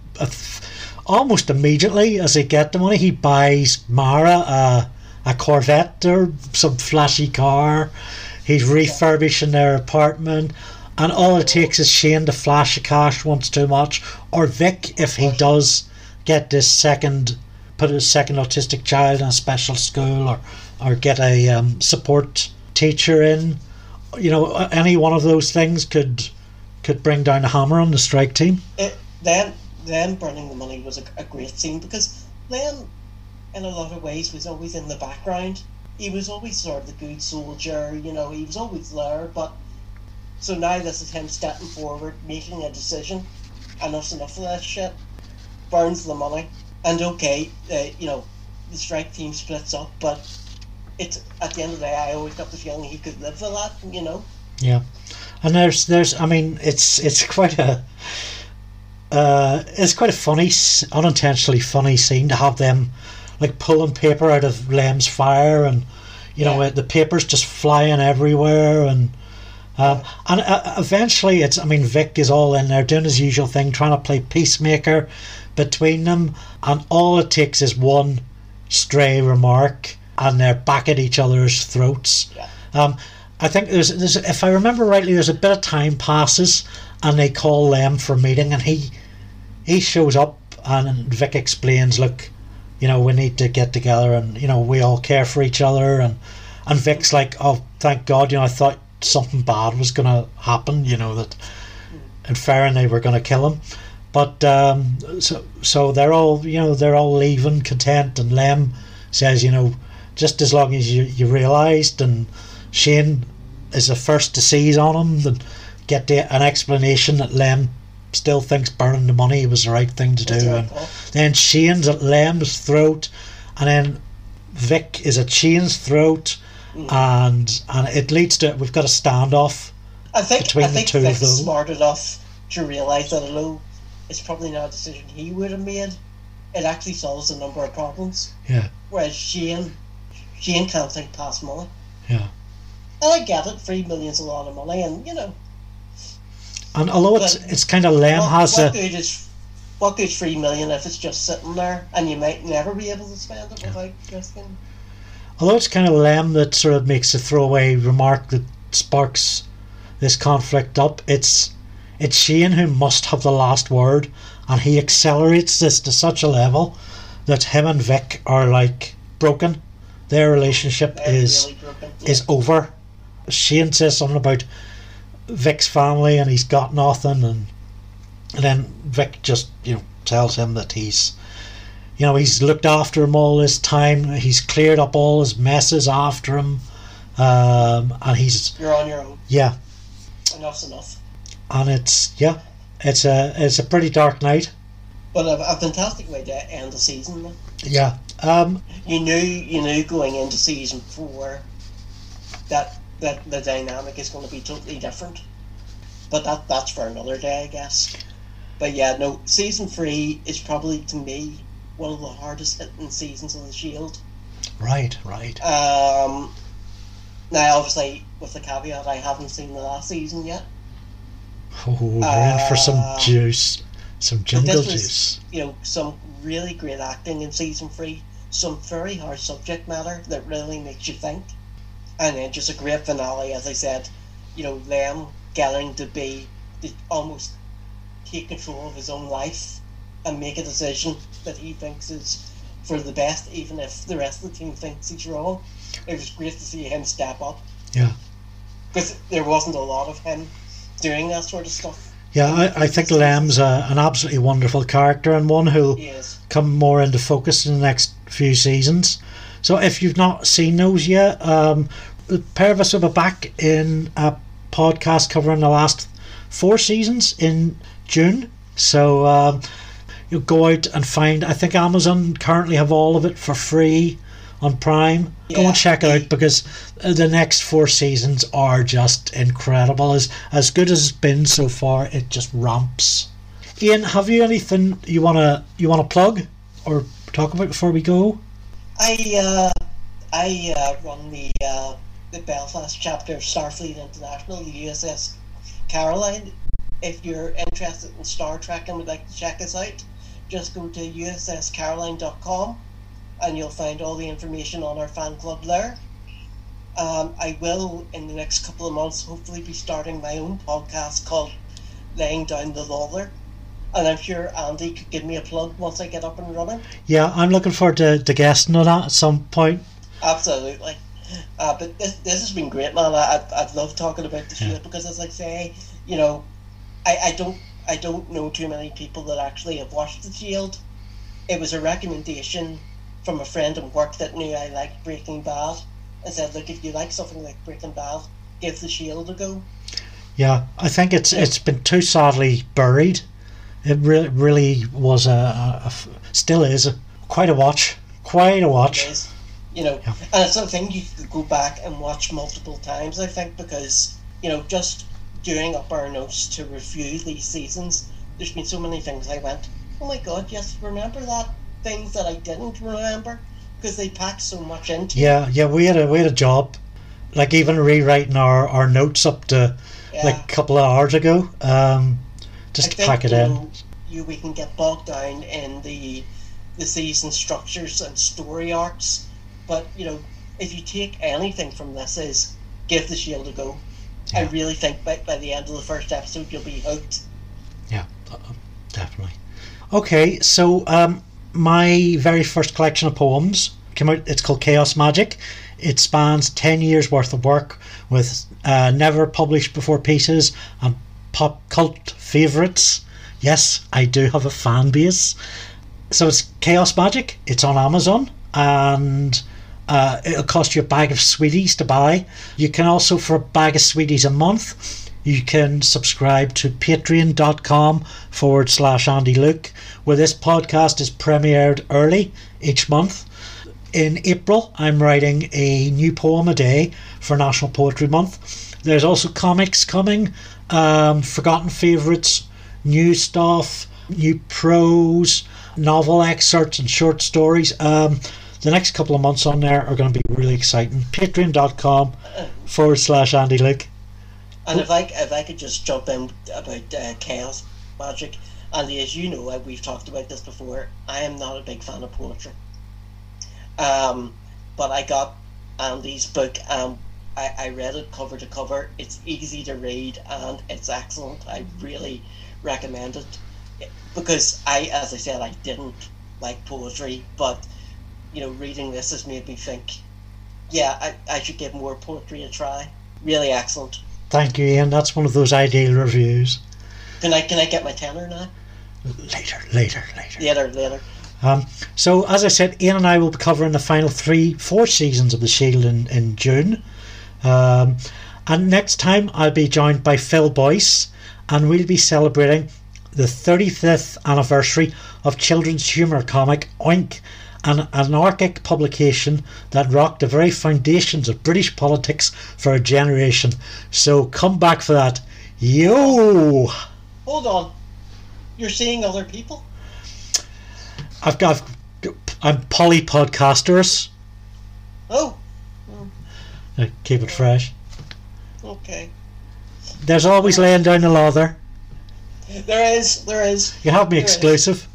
almost immediately as they get the money, he buys Mara a, a Corvette or some flashy car. He's refurbishing their apartment. And all it takes is Shane to flash the cash once too much, or Vic if he does get this second, put his second autistic child in a special school, or or get a um, support teacher in. You know, any one of those things could could bring down a hammer on the strike team. It, then, then burning the money was a, a great scene because Lem, in a lot of ways, was always in the background. He was always sort of the good soldier. You know, he was always there. But so now this is him stepping forward, making a decision. Enough's enough of that shit. Burns the money, and okay, uh, you know, the strike team splits up, but it's at the end of the day, I always got the feeling he could live with that. You know. Yeah, and there's there's I mean it's it's quite a uh, it's quite a funny unintentionally funny scene to have them like pulling paper out of Lem's fire and you know Yeah. the papers just flying everywhere and. Um, and uh, eventually, it's. I mean, Vic is all in there doing his usual thing, trying to play peacemaker between them, and all it takes is one stray remark, and they're back at each other's throats. Yeah. Um, I think there's, there's, if I remember rightly, there's a bit of time passes, and they call Lem for a meeting, and he he shows up, and Vic explains, look, you know, we need to get together, and you know, we all care for each other, and and Vic's like, oh, thank God, you know, I thought something bad was going to happen, you know, that in Farron they were going to kill him. But um, so so they're all you know they're all leaving content, and Lem says you know just as long as you you realised, and Shane is the first to seize on him, and get the, an explanation that Lem still thinks burning the money was the right thing to do, and then Shane's at Lem's throat, and then Vic is at Shane's throat, mm. and and it leads to we've got a standoff. I think between I the think two of them. smart enough to realise that although it's probably not a decision he would have made, it actually solves a number of problems. Yeah, Whereas Shane, Shane can't think past money. yeah. And I get it, three million's a lot of money, and you know, And although it's But it's kind of Lem what, has what a good is what good's three million if it's just sitting there and you might never be able to spend it without risking? although it's kind of Lem that sort of makes a throwaway remark that sparks this conflict up. It's it's Shane who must have the last word, and he accelerates this to such a level that him and Vic are like broken. Their relationship They're is really broken. is over. Shane says something about Vic's family and he's got nothing, and, and then Vic just you know tells him that he's you know he's looked after him all this time. He's cleared up all his messes after him, um, and he's You're on your own. yeah, Enough's enough. and it's yeah, it's a it's a pretty dark night. But a, a fantastic way to end the season. though. Yeah, um, You knew you knew going into season four that that the dynamic is going to be totally different. But that that's for another day, I guess. But yeah, no, season three is probably to me one of the hardest hitting seasons of the Shield. right, right. Um, now, obviously, with the caveat, I haven't seen the last season yet. Oh, we're in for some Uh, juice, some jungle was- juice. You know, some really great acting in season three, some very hard subject matter that really makes you think, and then just a great finale, as I said. You know, Lem getting to be the, almost take control of his own life and make a decision that he thinks is for the best, even if the rest of the team thinks he's wrong. It was great to see him step up. Yeah. Because there wasn't a lot of him doing that sort of stuff. Yeah, I, I think Lem's a, an absolutely wonderful character and one who'll come more into focus in the next few seasons. So if you've not seen those yet, um, the pair of us will be back in a podcast covering the last four seasons in June. So um, you'll go out and find. I think Amazon currently have all of it for free on Prime. Go Yeah. and check it out because the next four seasons are just incredible. As as good as it's been so far, it just ramps. Ian, have you anything you wanna you wanna plug or talk about before we go? I uh, I uh, run the uh, the Belfast chapter of Starfleet International, the USS Caroline. If you're interested in Star Trek and would like to check us out, just go to usscaroline.com and you'll find all the information on our fan club there. Um, I will, in the next couple of months, hopefully be starting my own podcast called Laying Down the Lawther. And I'm sure Andy could give me a plug once I get up and running. Yeah, I'm looking forward to, to guesting on that at some point. Absolutely. Uh, but this, this has been great, man. I, I, I've loved talking about the Shield Yeah. because, as I say, you know, I, I don't I don't know too many people that actually have watched the Shield. It was a recommendation from a friend at work that knew I liked Breaking Bad and said, look, if you like something like Breaking Bad, give the Shield a go. Yeah, I think it's it's been too sadly buried. It re- really was a, a- a still is a, quite a watch, quite a watch. It is, you know, Yeah. and it's something you could go back and watch multiple times. I think because you know, just doing up our notes to review these seasons, there's been so many things I went, oh my god, yes, remember that things that I didn't remember because they packed so much into. it. Yeah, yeah, we had a we had a job, like even rewriting our, our notes up to Yeah. like a couple of hours ago, um, just I pack it you in. you we can get bogged down in the the season structures and story arcs, but you know, if you take anything from this, is give the shield a go. I really think by, by the end of the first episode you'll be hooked. Yeah, uh, definitely. Okay, so um, my very first collection of poems came out. It's called Chaos Magic. It spans ten years worth of work with uh, never published before pieces and pop cult favorites. Yes, I do have a fan base. So it's Chaos Magic. It's on Amazon and. Uh, it'll cost you a bag of sweeties to buy. You can also, for a bag of sweeties a month, you can subscribe to patreon.com forward slash Andy Luke, where this podcast is premiered early each month. In April, I'm writing a new poem a day for National Poetry Month. There's also comics coming, um, forgotten favourites, new stuff, new prose, novel excerpts, and short stories. Um, the next couple of months on there are going to be really exciting. Patreon.com forward slash Andy Luke. And if I if I could just jump in about uh, chaos magic, Andy, as you know, uh, we've talked about this before. I am not a big fan of poetry. Um, but I got Andy's book. Um, I, I read it cover to cover. It's easy to read and it's excellent. I really recommend it because I, as I said, I didn't like poetry, but you know, reading this has made me think. Yeah, I, I should give more poetry a try. Really excellent. Thank you, Ian. That's one of those ideal reviews. Can I can I get my tenner now? Later, later, later. Later, later. Um, so, as I said, Ian and I will be covering the final three, four seasons of The Shield in, in June. Um, and next time, I'll be joined by Phil Boyce, and we'll be celebrating the 35th anniversary of children's humour comic Oink, an anarchic publication that rocked the very foundations of British politics for a generation. So, come back for that. Yo! Hold on. You're seeing other people? I've got. I'm poly podcasters. Oh, Uh, Keep it fresh. okay. There's always laying down the Lawther. There is, there is. You have me There is. exclusive.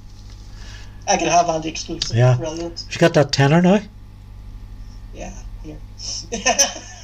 I can have Andy exclusive. Yeah. Brilliant. You got that tenor now? Yeah, here.